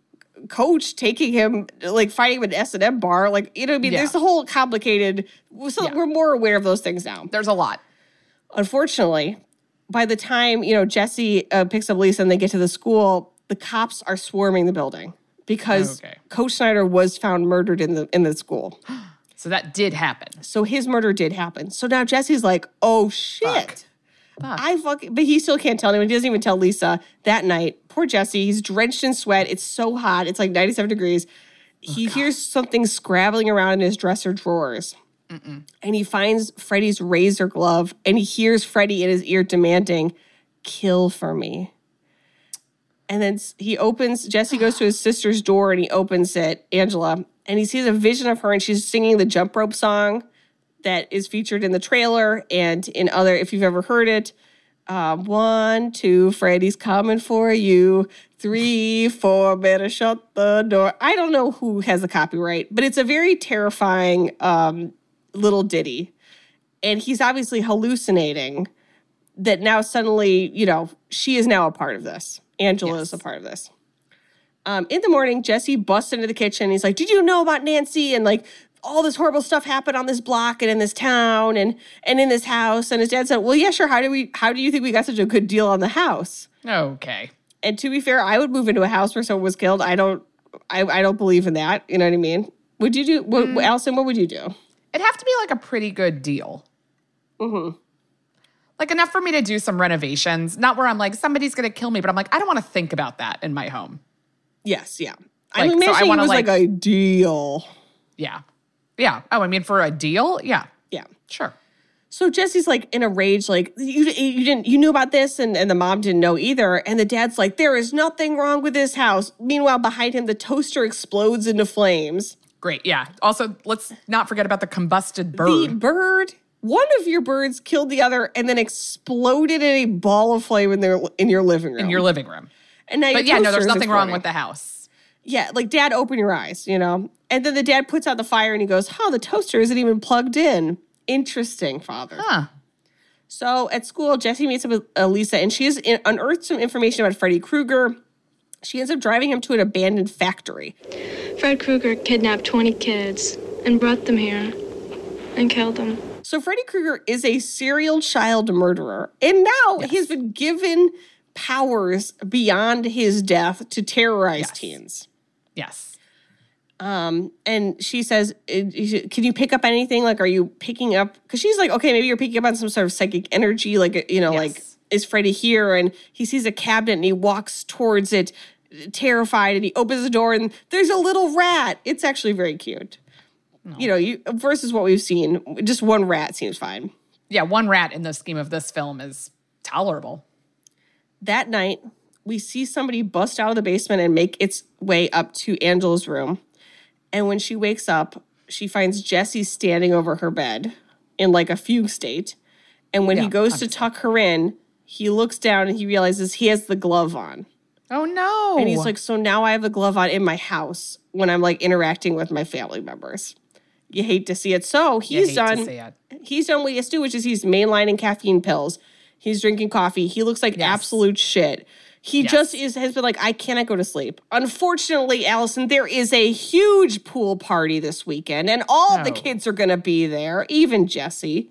coach taking him, like fighting him at S&M bar, like, you know I mean? Yeah. There's a whole complicated, so Yeah. we're more aware of those things now. There's a lot. Unfortunately, by the time, you know, Jesse uh, picks up Lisa and they get to the school, the cops are swarming the building because Okay. Coach Schneider was found murdered in the in the school. So that did happen. So his murder did happen. So now Jesse's like, oh shit. Fuck. I fucking, but he still can't tell anyone. He doesn't even tell Lisa that night. Poor Jesse. He's drenched in sweat. It's so hot. It's like 97 degrees. He hears something scrabbling around in his dresser drawers. And he finds Freddy's razor glove and he hears Freddy in his ear demanding, kill for me. And then he opens, Jesse goes to his sister's door and he opens it, Angela, and he sees a vision of her and she's singing the jump rope song that is featured in the trailer and in other, if you've ever heard it. Uh, one, two, Freddy's coming for you. Three, four, better shut the door. I don't know who has the copyright, but it's a very terrifying um, little ditty. And he's obviously hallucinating that now suddenly, you know, she is now a part of this. Angela is a part of this. Um, in the morning, Jesse busts into the kitchen. He's like, "Did you know about Nancy?" And like, all this horrible stuff happened on this block and in this town and and in this house. And his dad said, "Well, yeah, sure. How do we? How do you think we got such a good deal on the house?" Okay. And to be fair, I would move into a house where someone was killed. I don't. I, I don't believe in that. You know what I mean? Would you do? What, Alison, what would you do? It'd have to be like a pretty good deal. Mm-hmm. Like enough for me to do some renovations. Not where I'm like, somebody's gonna kill me, but I'm like, I don't want to think about that in my home. Yes, yeah. Like, I'm so I imagining it wanna, was like, like- a deal. Yeah. Yeah. Oh, I mean, for a deal? Yeah. Yeah. Sure. So Jesse's like in a rage, like you, you didn't, you knew about this, and, and the mom didn't know either. And the dad's like, there is nothing wrong with this house. Meanwhile, behind him, the toaster explodes into flames. Great. Yeah. Also, let's not forget about the combusted bird. The bird. one of your birds killed the other, and then exploded in a ball of flame in their in your living room. in your living room. and now But yeah, no, there's nothing wrong with the house. Yeah, like dad, open your eyes, you know. And then the dad puts out the fire and he goes, "Huh, the toaster isn't even plugged in." Interesting, father. Huh. So at school, Jesse meets up with Elisa and she has unearthed some information about Freddy Krueger. She ends up driving him to an abandoned factory. Fred Krueger kidnapped 20 kids and brought them here and killed them. So Freddy Krueger is a serial child murderer, and now he's been given powers beyond his death to terrorize Yes. teens. Yes. Um, and she says, "Uh, "Can you pick up anything? Like, are you picking up?" Because she's like, "Okay, maybe you're picking up on some sort of psychic energy. Like, you know, like is Freddy here?" And he sees a cabinet and he walks towards it, terrified, and he opens the door and there's a little rat. It's actually very cute. You know, you versus what we've seen, just one rat seems fine. Yeah, one rat in the scheme of this film is tolerable. That night, we see somebody bust out of the basement and make its way up to Angela's room. And when she wakes up, she finds Jesse standing over her bed in like a fugue state. And when he Yeah, goes to tuck her in, he looks down and he realizes he has the glove on. Oh no. And he's like, So now I have the glove on in my house when I'm like interacting with my family members. You hate to see it. So he's done to see it. he's done what he has to do, which is he's mainlining caffeine pills. He's drinking coffee. He looks like Yes. absolute shit. He Yes. just is has been like, I cannot go to sleep. Unfortunately, Alison, there is a huge pool party this weekend, and all the Oh. kids are gonna be there, even Jesse.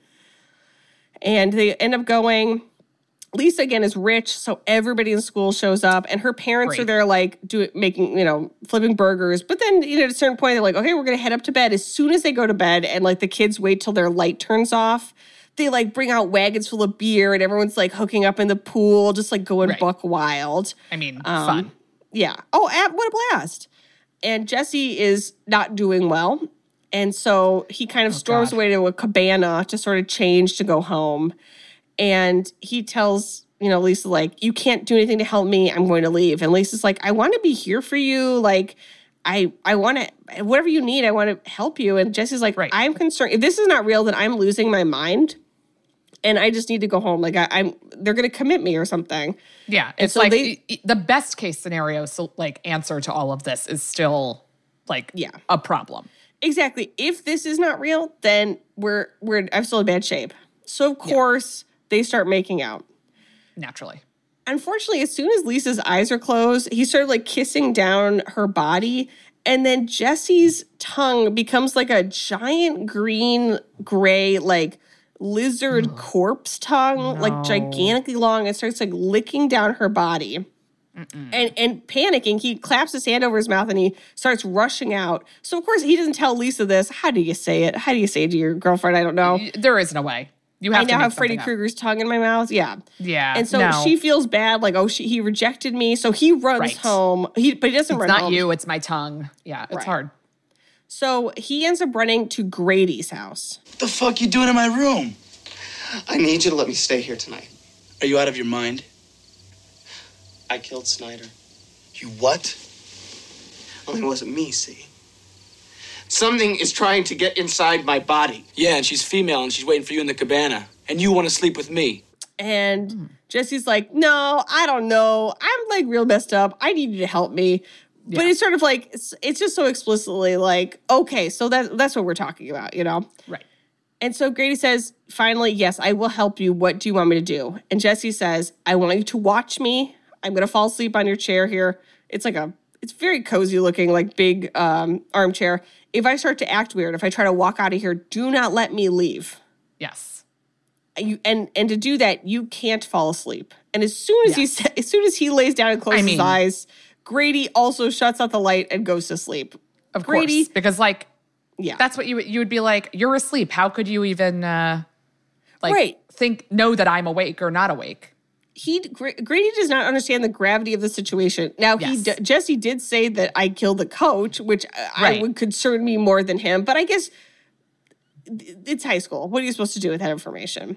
And they end up going. Lisa again is rich, so everybody in school shows up, and her parents are there, like doing making, you know, flipping burgers. But then, you know, at a certain point, they're like, okay, we're gonna head up to bed. As soon as they go to bed, and like the kids wait till their light turns off, they like bring out wagons full of beer, and everyone's like hooking up in the pool, just like going Right. buck wild. I mean, Um, fun. Yeah. Oh, at, what a blast. And Jesse is not doing well. And so he kind of storms God. away to a cabana to sort of change to go home. And he tells, you know, Lisa, like, you can't do anything to help me. I'm going to leave. And Lisa's like, I want to be here for you. Like, I I want to whatever you need, I want to help you. And Jesse's like, Right. I'm concerned. If this is not real, then I'm losing my mind. And I just need to go home. Like I, I'm they're gonna commit me or something. Yeah, it's so like they- the best case scenario. So, like, answer to all of this is still like Yeah. a problem. Exactly. If this is not real, then we're we're I'm still in bad shape. So of course they start making out. Naturally, Unfortunately, as soon as Lisa's eyes are closed, he started like kissing down her body. And then Jesse's tongue becomes like a giant green, gray, like lizard corpse tongue, like gigantically long, and starts like licking down her body. And and panicking, he claps his hand over his mouth and he starts rushing out. So of course he doesn't tell Lisa this. How do you say it? How do you say it to your girlfriend? I don't know. There isn't a way. You have I to now have Freddy. Krueger's tongue in my mouth. Yeah. Yeah, And so no. she feels bad, like, oh, she, he rejected me. So he runs Right. home. He, but he doesn't It's run not home. you. It's my tongue. Yeah, it's Right. hard. So he ends up running to Grady's house. What the fuck you doing in my room? I need you to let me stay here tonight. Are you out of your mind? I killed Schneider. You what? Only it wasn't me, see? Something is trying to get inside my body. Yeah, and she's female and she's waiting for you in the cabana. And you want to sleep with me. And. Jesse's like, no, I don't know. I'm like real messed up. I need you to help me. But it's sort of like, it's, it's just so explicitly like, okay, so that, that's what we're talking about, you know? Right. And so Grady says, finally, yes, I will help you. What do you want me to do? And Jesse says, I want you to watch me. I'm going to fall asleep on your chair here. It's like a, it's very cozy looking, like big um, armchair. If I start to act weird, if I try to walk out of here, do not let me leave. Yes. You, and and to do that, you can't fall asleep. And as soon as he Yes. sa- as soon as he lays down and closes his mean- eyes, Grady also shuts out the light and goes to sleep. Of Grady, course. Because like yeah, that's what you would- you would be like. You're asleep. How could you even uh like Right. think know that I'm awake or not awake? He Grady does not understand the gravity of the situation. Now he Yes. d- Jesse did say that I killed the coach, which uh, I would concern me more than him. But I guess it's high school. What are you supposed to do with that information?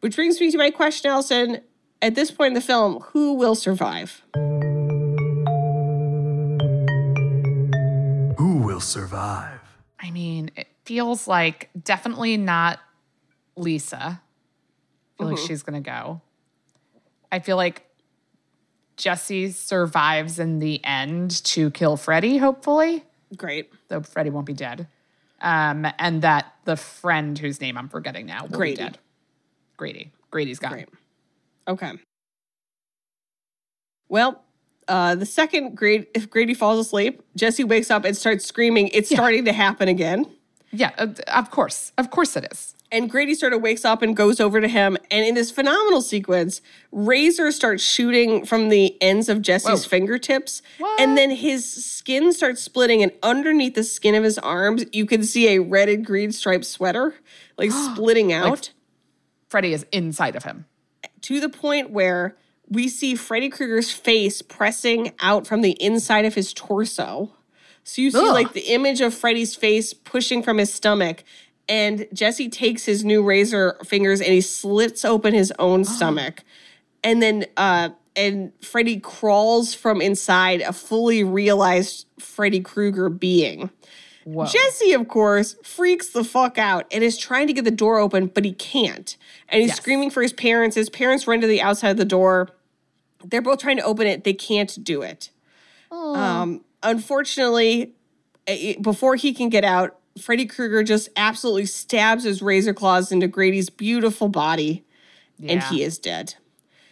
Which brings me to my question, Alison. At this point in the film, who will survive? Who will survive? I mean, it feels like definitely not Lisa. I feel Mm-hmm. like she's gonna go. I feel like Jesse survives in the end to kill Freddy, hopefully. Great. Though Freddy won't be dead. Um, and that the friend whose name I'm forgetting now will Grady. be dead. Grady. Grady's gone. Great. Okay. Well, uh, the second Grady, if Grady falls asleep, Jesse wakes up and starts screaming, It's starting to happen again. Yeah, uh, of course. Of course it is. And Grady sort of wakes up and goes over to him. And in this phenomenal sequence, Razor starts shooting from the ends of Jesse's Whoa. fingertips. What? And then his skin starts splitting. And underneath the skin of his arms, you can see a red and green striped sweater, like splitting out Freddy is inside of him. to the point where we see Freddy Krueger's face pressing out from the inside of his torso. So you see Ugh. like the image of Freddy's face pushing from his stomach. And Jesse takes his new razor fingers and he slits open his own stomach. And then uh and Freddy crawls from inside a fully realized Freddy Krueger being. Whoa. Jesse, of course, freaks the fuck out and is trying to get the door open, but he can't. And he's Yes. screaming for his parents. His parents run to the outside of the door. They're both trying to open it. They can't do it. Um, unfortunately, eh, before he can get out, Freddy Krueger just absolutely stabs his razor claws into Grady's beautiful body, and he is dead.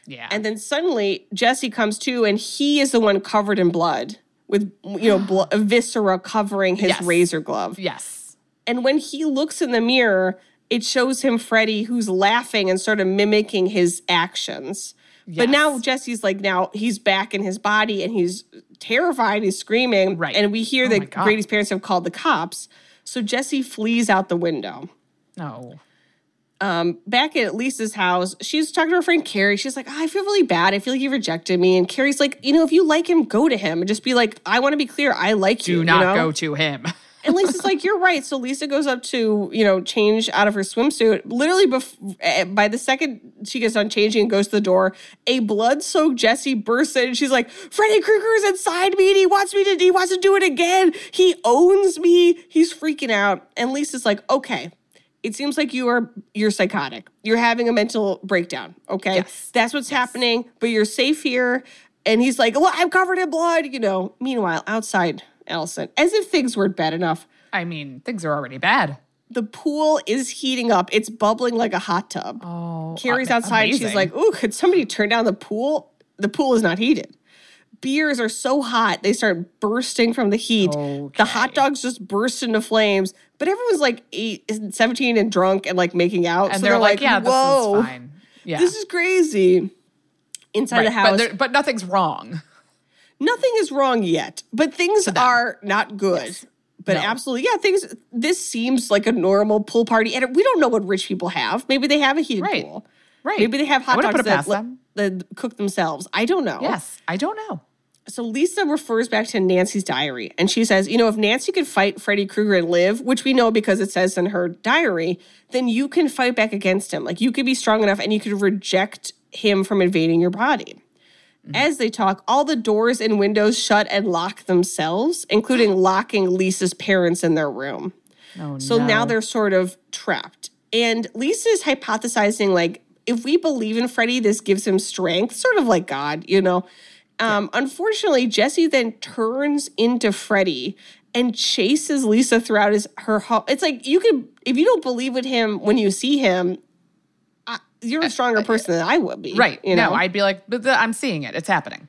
yeah. And then suddenly Jesse comes to, and he is the one covered in blood with you know blo- viscera covering his Yes. razor glove. yes. And when he looks in the mirror, it shows him Freddy who's laughing and sort of mimicking his actions. But now Jesse's like now he's back in his body and he's terrified, he's screaming. Right. And we hear Oh that. Grady's parents have called the cops. So Jesse flees out the window. No. Um, back at Lisa's house, she's talking to her friend Carrie. She's like, "Oh, I feel really bad. I feel like he rejected me. And Carrie's like, you know, if you like him, go to him and just be like, I want to be clear, I like Do you. Do not know? go to him. And Lisa's like, "You're right." So Lisa goes up to you know change out of her swimsuit. Literally, bef- eh, by the second she gets done changing and goes to the door, a blood-soaked Jesse bursts in. She's like, "Freddy Krueger is inside me, and he wants me to. He wants to do it again. He owns me. He's freaking out." And Lisa's like, "Okay." It seems like you are you're psychotic. You're having a mental breakdown. Okay, Yes. that's what's happening. But you're safe here. And he's like, "Well, I'm covered in blood." You know. Meanwhile, outside, Alison, as if things weren't bad enough, I mean, things are already bad. the pool is heating up. It's bubbling like a hot tub. Oh, Carrie's outside. She's like, "Ooh, could somebody turn down the pool? The pool is not heated." Beers are so hot they start bursting from the heat. The hot dogs just burst into flames. But everyone's like eight, 17 and drunk and like making out. and so they're, like, yeah, "Whoa, this is fine. Yeah. this is crazy." Inside right. the house, But, but nothing's wrong. Nothing is wrong yet, but things are not good. But No. absolutely, yeah, things. This seems like a normal pool party, and we don't know what rich people have. Maybe they have a heated Right. pool. Right. Maybe they have hot dogs put it past that, them. that cook themselves. I don't know. Yes. I don't know. So Lisa refers back to Nancy's diary, and she says, "You know, if Nancy could fight Freddy Krueger and live, which we know because it says in her diary, then you can fight back against him. Like you could be strong enough, and you could reject him from invading your body." As they talk, all the doors and windows shut and lock themselves, including locking Lisa's parents in their room. Oh, So now they're sort of trapped. And Lisa is hypothesizing like, if we believe in Freddy, this gives him strength, sort of like God, you know. Um, Unfortunately, Jesse then turns into Freddy and chases Lisa throughout his her home. It's like you could, if you don't believe in him when you see him, you're a uh, stronger uh, person than I would be, Right. You know, No, I'd be like, but the, I'm seeing it. It's happening.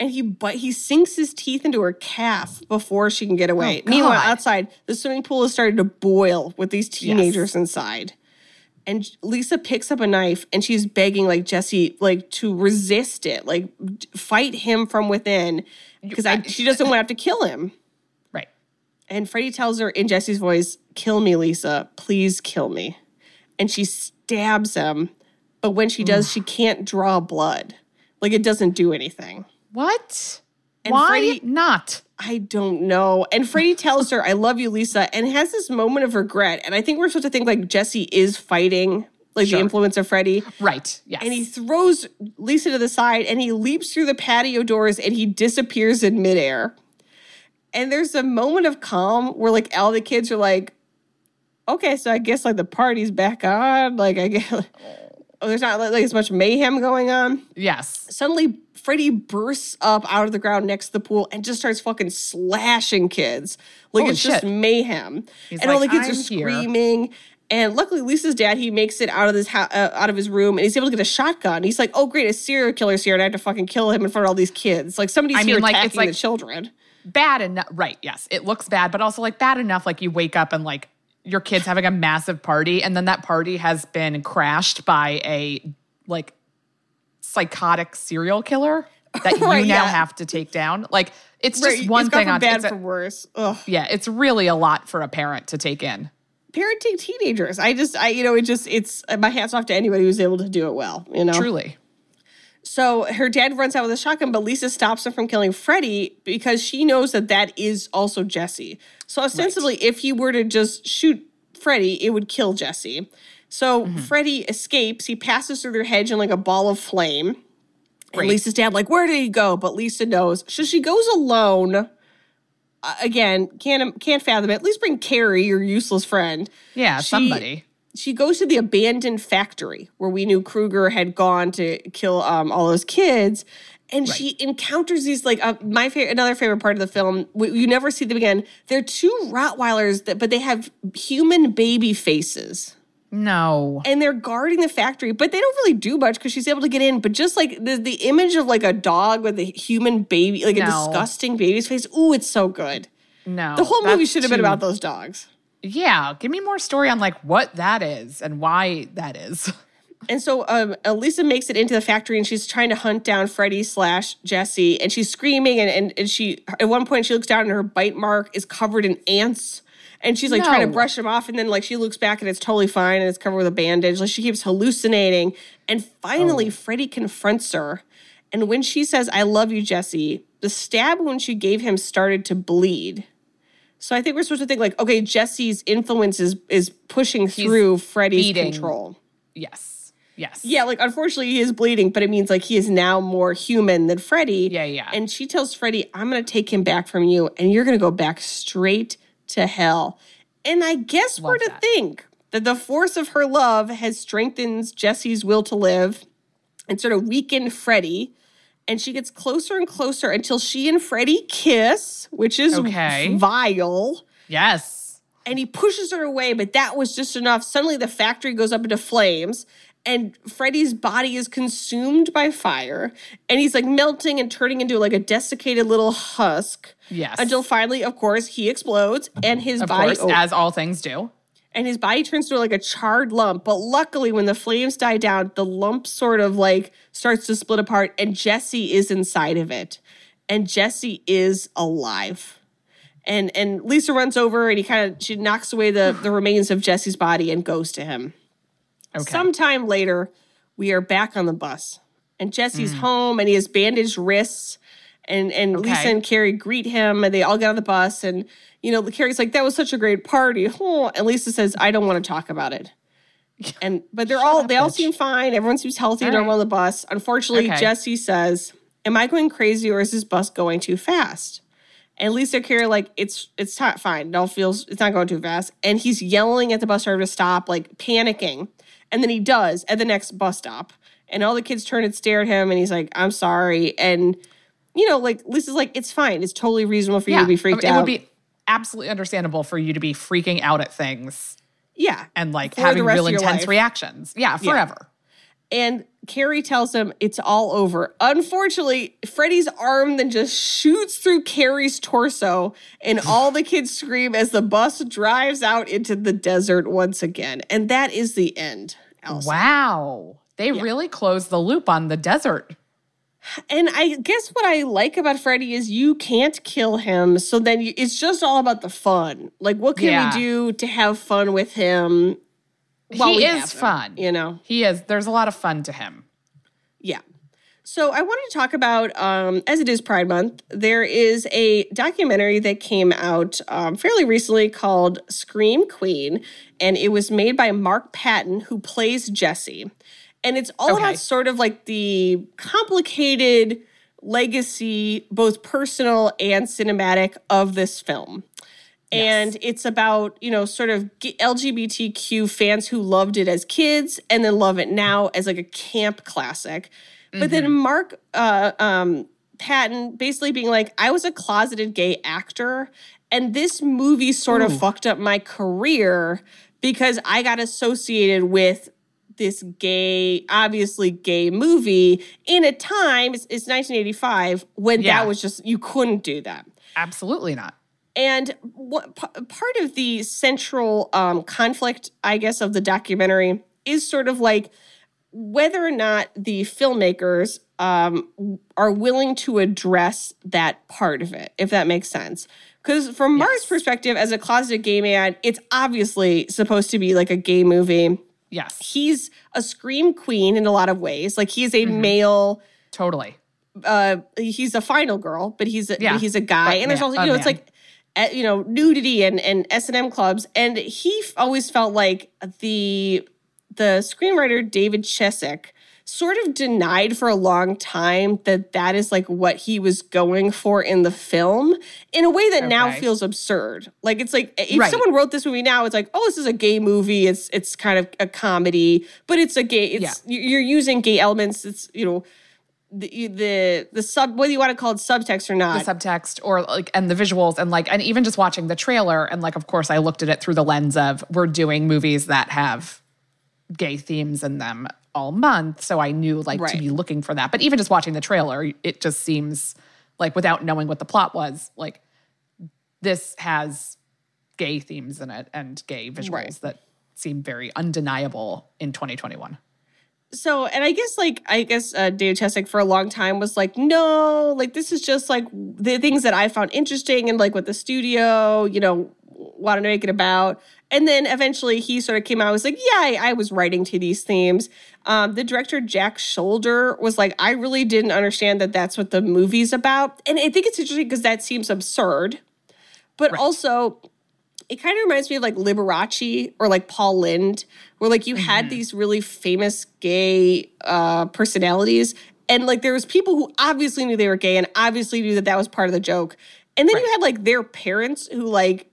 and he but he sinks his teeth into her calf before she can get oh, away. Oh, Meanwhile, outside, the swimming pool has started to boil with these teenagers inside. And Lisa picks up a knife and she's begging like Jesse like to resist it, like fight him from within because I she doesn't want to have to kill him. Right. And Freddy tells her in Jesse's voice, "Kill me, Lisa. Please kill me." And she stabs him, but when she does, she can't draw blood. Like it doesn't do anything. What? And Why Freddy- not? I don't know. And Freddy tells her, I love you, Lisa, and has this moment of regret. And I think we're supposed to think like Jesse is fighting like Sure. the influence of Freddy. Right. Yes. And he throws Lisa to the side and he leaps through the patio doors and he disappears in midair. And there's a moment of calm where like all the kids are like, okay, so I guess like the party's back on. Like I guess there's not like as much mayhem going on yes. suddenly Freddy bursts up out of the ground next to the pool and just starts fucking slashing kids. Like Holy it's just mayhem. He's and all the kids are "I'm here." screaming. And luckily, Lisa's dad he makes it out of his ho- uh, out of his room and he's able to get a shotgun. He's like, "Oh great, a serial killer's here, and I have to fucking kill him in front of all these kids." Like somebody's I here like, attacking it's like- the children. Bad enough. Right. Yes. It looks bad, but also like bad enough. Like you wake up and like your kid's having a massive party, and then that party has been crashed by a like psychotic serial killer that you Right, now yeah. have to take down. Like it's just Right, one it's thing on bad it's a- for worse. Ugh. yeah, it's really a lot for a parent to take in. Parenting teenagers. I just, I you know, it just, it's uh, my hats off to anybody who's able to do it well. You know, Truly. So her dad runs out with a shotgun, but Lisa stops him from killing Freddy because she knows that that is also Jesse. So ostensibly, if he were to just shoot Freddy, it would kill Jesse. So Freddy escapes. He passes through their hedge in like a ball of flame. And Lisa's dad, like, where did he go? But Lisa knows. So she goes alone. Uh, again, can't can't fathom it. At least bring Carrie, your useless friend. Yeah, She- somebody. She goes to the abandoned factory where we knew Krueger had gone to kill um, all those kids, and she encounters these like uh, my favorite, another favorite part of the film. We, you never see them again. They're two Rottweilers that, but they have human baby faces No. and they're guarding the factory, but they don't really do much because she's able to get in. But just like the, the image of like a dog with a human baby, like a disgusting baby's face, ooh, it's so good. No. The whole movie should have been about those dogs. Yeah, give me more story on like what that is and why that is. And so um, Elisa makes it into the factory and she's trying to hunt down Freddy slash Jesse. And she's screaming. And, and, and she, at one point, she looks down and her bite mark is covered in ants. And she's like trying to brush them off. And then, like, she looks back and it's totally fine and it's covered with a bandage. Like, she keeps hallucinating. And finally, Freddy confronts her. And when she says, I love you, Jesse, the stab wound she gave him started to bleed. So I think we're supposed to think, like, okay, Jesse's influence is, is pushing through Freddy's beating. control. Yes. Yes. Yeah, like unfortunately he is bleeding, but it means like he is now more human than Freddy. Yeah, yeah. And she tells Freddy, I'm gonna take him back from you, and you're gonna go back straight to hell. And I guess we're Love to that. think that the force of her love has strengthened Jesse's will to live and sort of weakened Freddy. And she gets closer and closer until she and Freddy kiss, which is Okay. vile Yes. and he pushes her away, but that was just enough. Suddenly, the factory goes up into flames, and Freddy's body is consumed by fire, and he's like melting and turning into like a desiccated little husk. Yes. Until finally, of course, he explodes, and his of body course, oh, as all things do. and his body turns to like a charred lump. But luckily, when the flames die down, the lump sort of like starts to split apart, and Jesse is inside of it, and Jesse is alive. And and Lisa runs over and he kind of she knocks away the the remains of Jesse's body and goes to him. Okay. Sometime later, we are back on the bus, and Mm. Jesse's home, and he has bandaged wrists. And and Lisa and Carrie greet him, and they all get on the bus. And you know, Carrie's like, "That was such a great party." Oh, and Lisa says, "I don't want to talk about it." And but they're all up, they all bitch. seem fine. Everyone seems healthy and All normal on the bus. Unfortunately, Okay. Jesse says, "Am I going crazy, or is this bus going too fast?" And Lisa and Carrie are like, "It's it's not fine. No, feels it's not going too fast." And he's yelling at the bus driver to stop, like panicking. And then he does at the next bus stop. And all the kids turn and stare at him, and he's like, "I'm sorry." And you know, like Lisa's like, "It's fine. It's totally reasonable for you to be freaked it out." It would be absolutely understandable for you to be freaking out at things yeah, and like having real intense life. reactions. Yeah, forever. And Carrie tells him it's all over. Unfortunately, Freddy's arm then just shoots through Carrie's torso, and all the kids scream as the bus drives out into the desert once again. And that is the end. Elsa. Wow. They really closed the loop on the desert. And I guess what I like about Freddy is you can't kill him. So then you, it's just all about the fun. Like, what can Yeah. we do to have fun with him? while he is him, fun. You know? He is. There's a lot of fun to him. Yeah. So I wanted to talk about, um, as it is Pride Month, there is a documentary that came out um, fairly recently called Scream Queen, and it was made by Mark Patton, who plays Jesse. And it's all Okay. about sort of like the complicated legacy, both personal and cinematic, of this film. And it's about, you know, sort of LGBTQ fans who loved it as kids and then love it now as like a camp classic. But then Mark uh, um, Patton basically being like, I was a closeted gay actor, and this movie sort of fucked up my career because I got associated with this gay, obviously gay movie in a time, it's, it's 1985, when Yeah. that was just, you couldn't do that. Absolutely not. And what p- part of the central um, conflict, I guess, of the documentary is sort of like whether or not the filmmakers um, are willing to address that part of it, if that makes sense. Because from Mark's perspective, as a closeted gay man, it's obviously supposed to be like a gay movie. Yes. He's a scream queen in a lot of ways. Like he is a male Totally. uh he's a final girl but he's a, Yeah, he's a guy but and there's also you know it's like uh, you know nudity and and s&m clubs and he always felt like the the screenwriter david chaskin sort of denied for a long time that that is like what he was going for in the film in a way that now feels absurd. Like it's like if Right. someone wrote this movie now, it's like, oh, this is a gay movie. It's it's kind of a comedy, but it's a gay. It's you- you're using gay elements. It's you know the the the sub whether you want to call it subtext or not. the subtext or like and the visuals and like and even just watching the trailer and like of course I looked at it through the lens of we're doing movies that have gay themes in them all month so I knew like to be looking for that. But even just watching the trailer it just seems like without knowing what the plot was like this has gay themes in it and gay visuals Right. that seem very undeniable in 2021 so and i guess like i guess uh, david chaskin for a long time was like no like this is just like the things that i found interesting and like what the studio you know wanted to make it about and then eventually he sort of came out and was like yeah i, I was writing to these themes. Um, the director jack sholder was like i really didn't understand that that's what the movie's about. And i think it's interesting because that seems absurd. But also it kind of reminds me of like Liberace or like Paul Lynde, where like you had these really famous gay uh, personalities, and like there was people who obviously knew they were gay and obviously knew that that was part of the joke, and then you had like their parents who like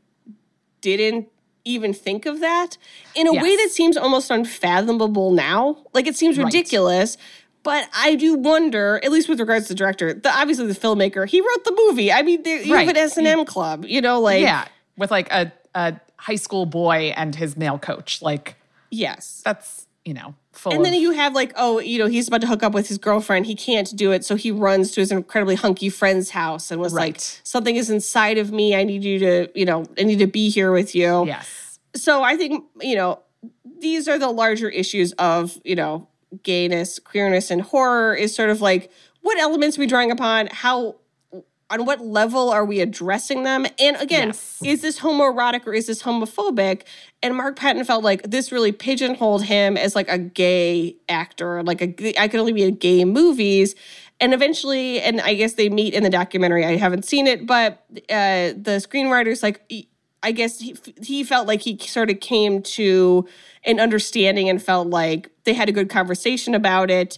didn't even think of that in a way that seems almost unfathomable now. Like it seems Right. ridiculous. But I do wonder, at least with regards to the director, the obviously the filmmaker, he wrote the movie. I mean, there- you have an S and M club, you know, like yeah with like a, a high school boy and his male coach like yes. that's you know full And then you have like, oh, you know, he's about to hook up with his girlfriend. He can't do it, so he runs to his incredibly hunky friend's house and was like, "Something is inside of me. I need you to, you know, I need to be here with you." yes So I think you know these are the larger issues of you know gayness, queerness, and horror. Is sort of like what elements are we drawing upon? How on what level are we addressing them? And again, Yes. is this homoerotic or is this homophobic? And Mark Patton felt like this really pigeonholed him as like a gay actor, like a I could only be in gay movies. And eventually, and I guess they meet in the documentary. I haven't seen it, but uh, the screenwriter's like, I guess he, he felt like he sort of came to an understanding and felt like they had a good conversation about it.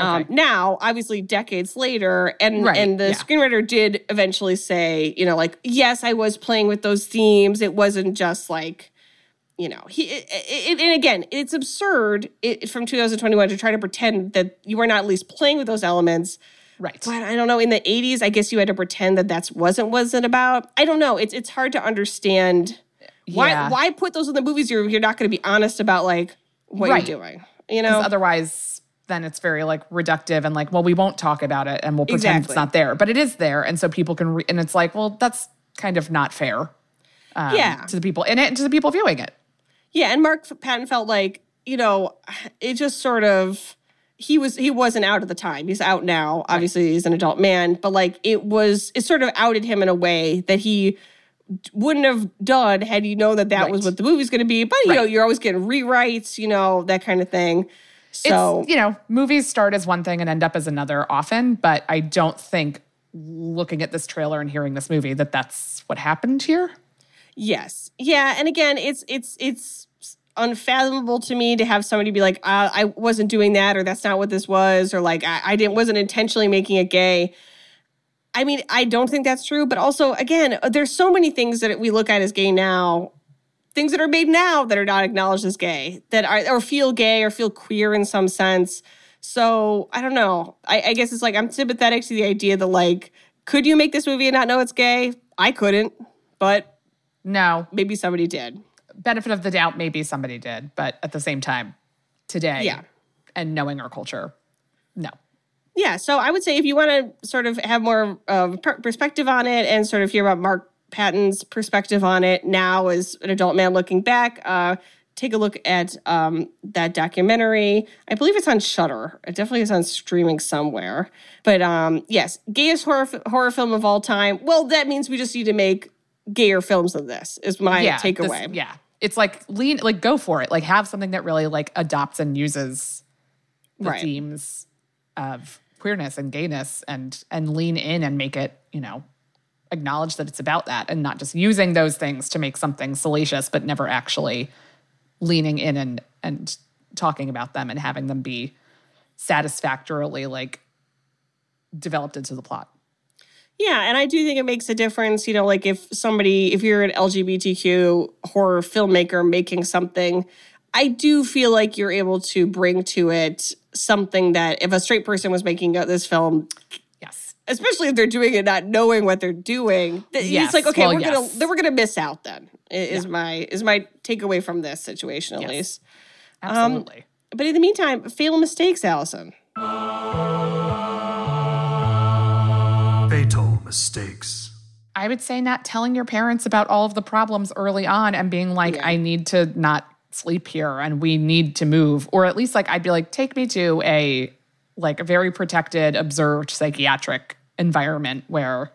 Um, now, obviously, decades later, and Right, and the yeah. screenwriter did eventually say, you know, like yes, I was playing with those themes. It wasn't just like, you know, he. It, it, and again, it's absurd it, from 2021 to try to pretend that you were not at least playing with those elements. right But I don't know. In the 80s, I guess you had to pretend that that's wasn't wasn't about. I don't know. It's it's hard to understand why Yeah. why put those in the movies. You're you're not going to be honest about like what Right. you're doing. You know. otherwise then it's very like reductive and like well we won't talk about it and we'll pretend Exactly. it's not there but it is there and so people can re- and it's like well that's kind of not fair um, Yeah. to the people in it and to the people viewing it Yeah, and Mark Patton felt like you know it just sort of he was he wasn't out at the time. He's out now. Obviously, he's an adult man, but like it was it sort of outed him in a way that he wouldn't have done had you known that that was what the movie's going to be. But you know, you're always getting rewrites, you know, that kind of thing. So it's you know movies start as one thing and end up as another often but i don't think looking at this trailer and hearing this movie that that's what happened here Yes. Yeah. And again, it's it's it's unfathomable to me to have somebody be like, uh, I wasn't doing that, or that's not what this was, or like I, I didn't wasn't intentionally making it gay. I mean, I don't think that's true, but also again, there's so many things that we look at as gay now, things that are made now that are not acknowledged as gay, that are or feel gay or feel queer in some sense. So I don't know. I, I guess it's like I'm sympathetic to the idea that like, could you make this movie and not know it's gay? I couldn't, but no maybe somebody did. benefit of the doubt maybe somebody did but at the same time today Yeah. and knowing our culture no Yeah, so I would say if you want to sort of have more uh, per- perspective on it and sort of hear about Mark Patton's perspective on it now as an adult man looking back, uh, take a look at um, that documentary. I believe it's on Shudder. It definitely is on streaming somewhere. But um, yes, gayest horror horror film of all time. Well, that means we just need to make gayer films than this. Is my yeah this- takeaway. yeah it's like lean like go for it like have something that really like adopts and uses the Right. themes of queerness and gayness and and lean in and make it you know acknowledge that it's about that and not just using those things to make something salacious but never actually leaning in and and talking about them and having them be satisfactorily like developed into the plot. Yeah, and I do think it makes a difference, you know, like if somebody, if you're an LGBTQ horror filmmaker making something, I do feel like you're able to bring to it something that if a straight person was making this film. Especially if they're doing it not knowing what they're doing, Yes, it's like okay, well, we're yes. gonna then we're gonna miss out. Then i- is my is my takeaway from this situation at Yes. least. Um, Absolutely. But in the meantime, fatal mistakes, Alison. Fatal mistakes. I would say not telling your parents about all of the problems early on and being like, I need to not sleep here and we need to move. Or at least like I'd be like, take me to a like a very protected, observed psychiatric environment where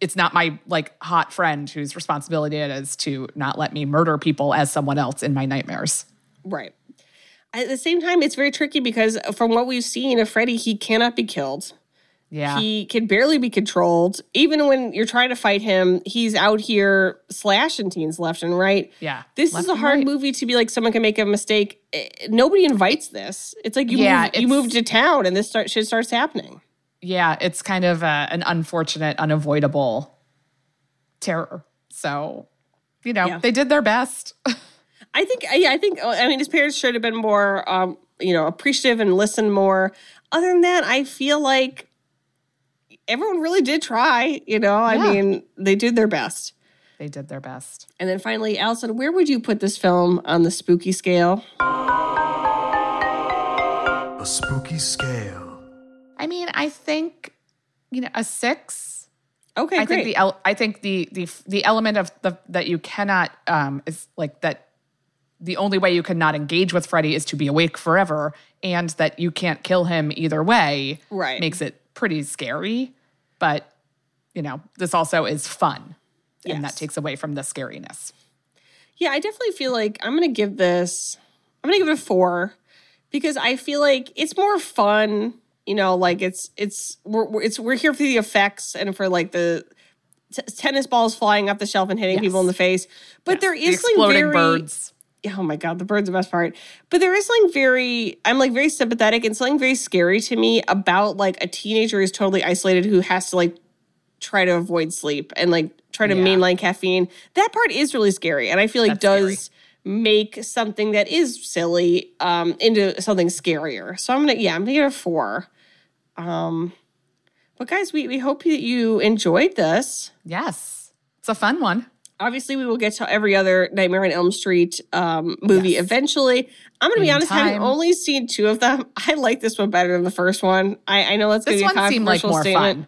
it's not my like hot friend whose responsibility it is to not let me murder people as someone else in my nightmares. Right. At the same time, it's very tricky because from what we've seen of Freddy, he cannot be killed. Yeah. He can barely be controlled. Even when you're trying to fight him, he's out here slashing teens left and right. Yeah, This is a hard right. movie to be like someone can make a mistake. Eh, Nobody invites this. It's like you Yeah, move, you move to town and this start, shit starts happening. Yeah, it's kind of uh, an unfortunate, unavoidable terror. So, you know, Yeah. they did their best. I think, yeah, I think, uh, I mean, his parents should have been more, um, you know, appreciative and listen more. Other than that, I feel like everyone really did try. You know, I Yeah. mean, they did their best. they did their best. And then finally, Alison, where would you put this film on the spooky scale? A spooky scale. I mean, I think you know a six. Okay, I great. think the el- I think the the the element of the that you cannot um is like that. The only way you cannot engage with Freddy is to be awake forever, and that you can't kill him either way. Right. makes it pretty scary. But you know, this also is fun, and that takes away from the scariness. Yeah, I definitely feel like I'm gonna give this. I'm gonna give it a four because I feel like it's more fun. You know, like it's it's we're we're- it's we're here for the effects and for like the t- tennis balls flying off the shelf and hitting people in the face. But there is The exploding very birds. oh my god, the bird's the best part. But there is something very, I'm like very sympathetic and something very scary to me about like a teenager who's totally isolated who has to like try to avoid sleep and like try to Yeah. mainline caffeine. That part is really scary, and I feel like That's does make something that is silly um into something scarier. So I'm gonna yeah, I'm gonna give it a four. Um, but guys, we we hope that you enjoyed this Yes, it's a fun one. obviously we will get to every other Nightmare on Elm Street um, movie Yes. eventually. I'm gonna be In honest, having time. only seen two of them, I like this one better than the first one. I, I know that's gonna This be a like controversial more statement. fun.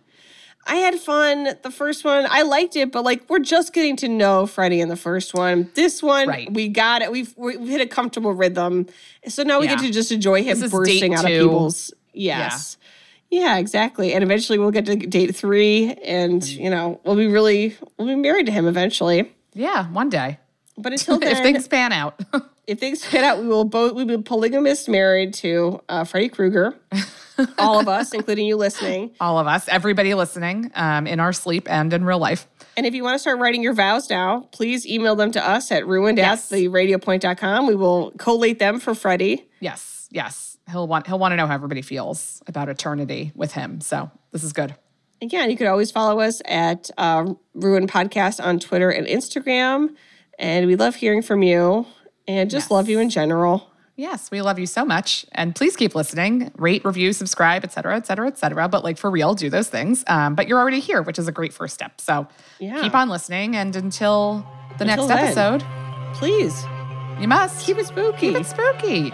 I had fun. The first one, I liked it, but like we're just getting to know Freddy in the first one. This one, Right. we got it. We've we've hit a comfortable rhythm, so now we get to just enjoy him bursting out of people's. Yes. Yeah, exactly. And eventually we'll get to date three, and Mm. you know we'll be really we'll be married to him eventually. Yeah, one day But until then, if things pan out. if things pan out, we will both we will be polygamous married to uh, Freddy Krueger. All of us, including you listening. All of us, everybody listening, um, in our sleep and in real life. And if you want to start writing your vows now, please email them to us at ruined Yes. at theradiopoint.com. We will collate them for Freddy. Yes, yes. He'll want he'll want to know how everybody feels about eternity with him. So this is good. Again, you could always follow us at uh, Ruin Podcast on Twitter and Instagram. And we love hearing from you and just Yes. love you in general. Yes, we love you so much. And please keep listening, rate, review, subscribe, et cetera, et cetera, et cetera. But like for real, do those things. Um, but you're already here, which is a great first step. So Yeah. keep on listening. And until the Until next then. episode, Please you must keep it spooky. keep it spooky.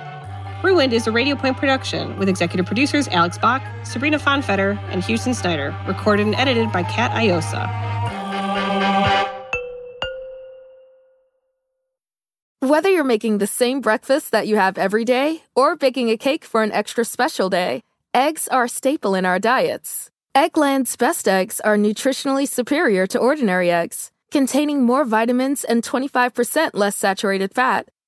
Ruined is a Radio Point production with executive producers Alex Bach, Sabrina Fonfetter, and Houston Snyder. Recorded and edited by Kat Iosa. Whether you're making the same breakfast that you have every day or baking a cake for an extra special day, eggs are a staple in our diets. Eggland's best eggs are nutritionally superior to ordinary eggs, containing more vitamins and 25% less saturated fat.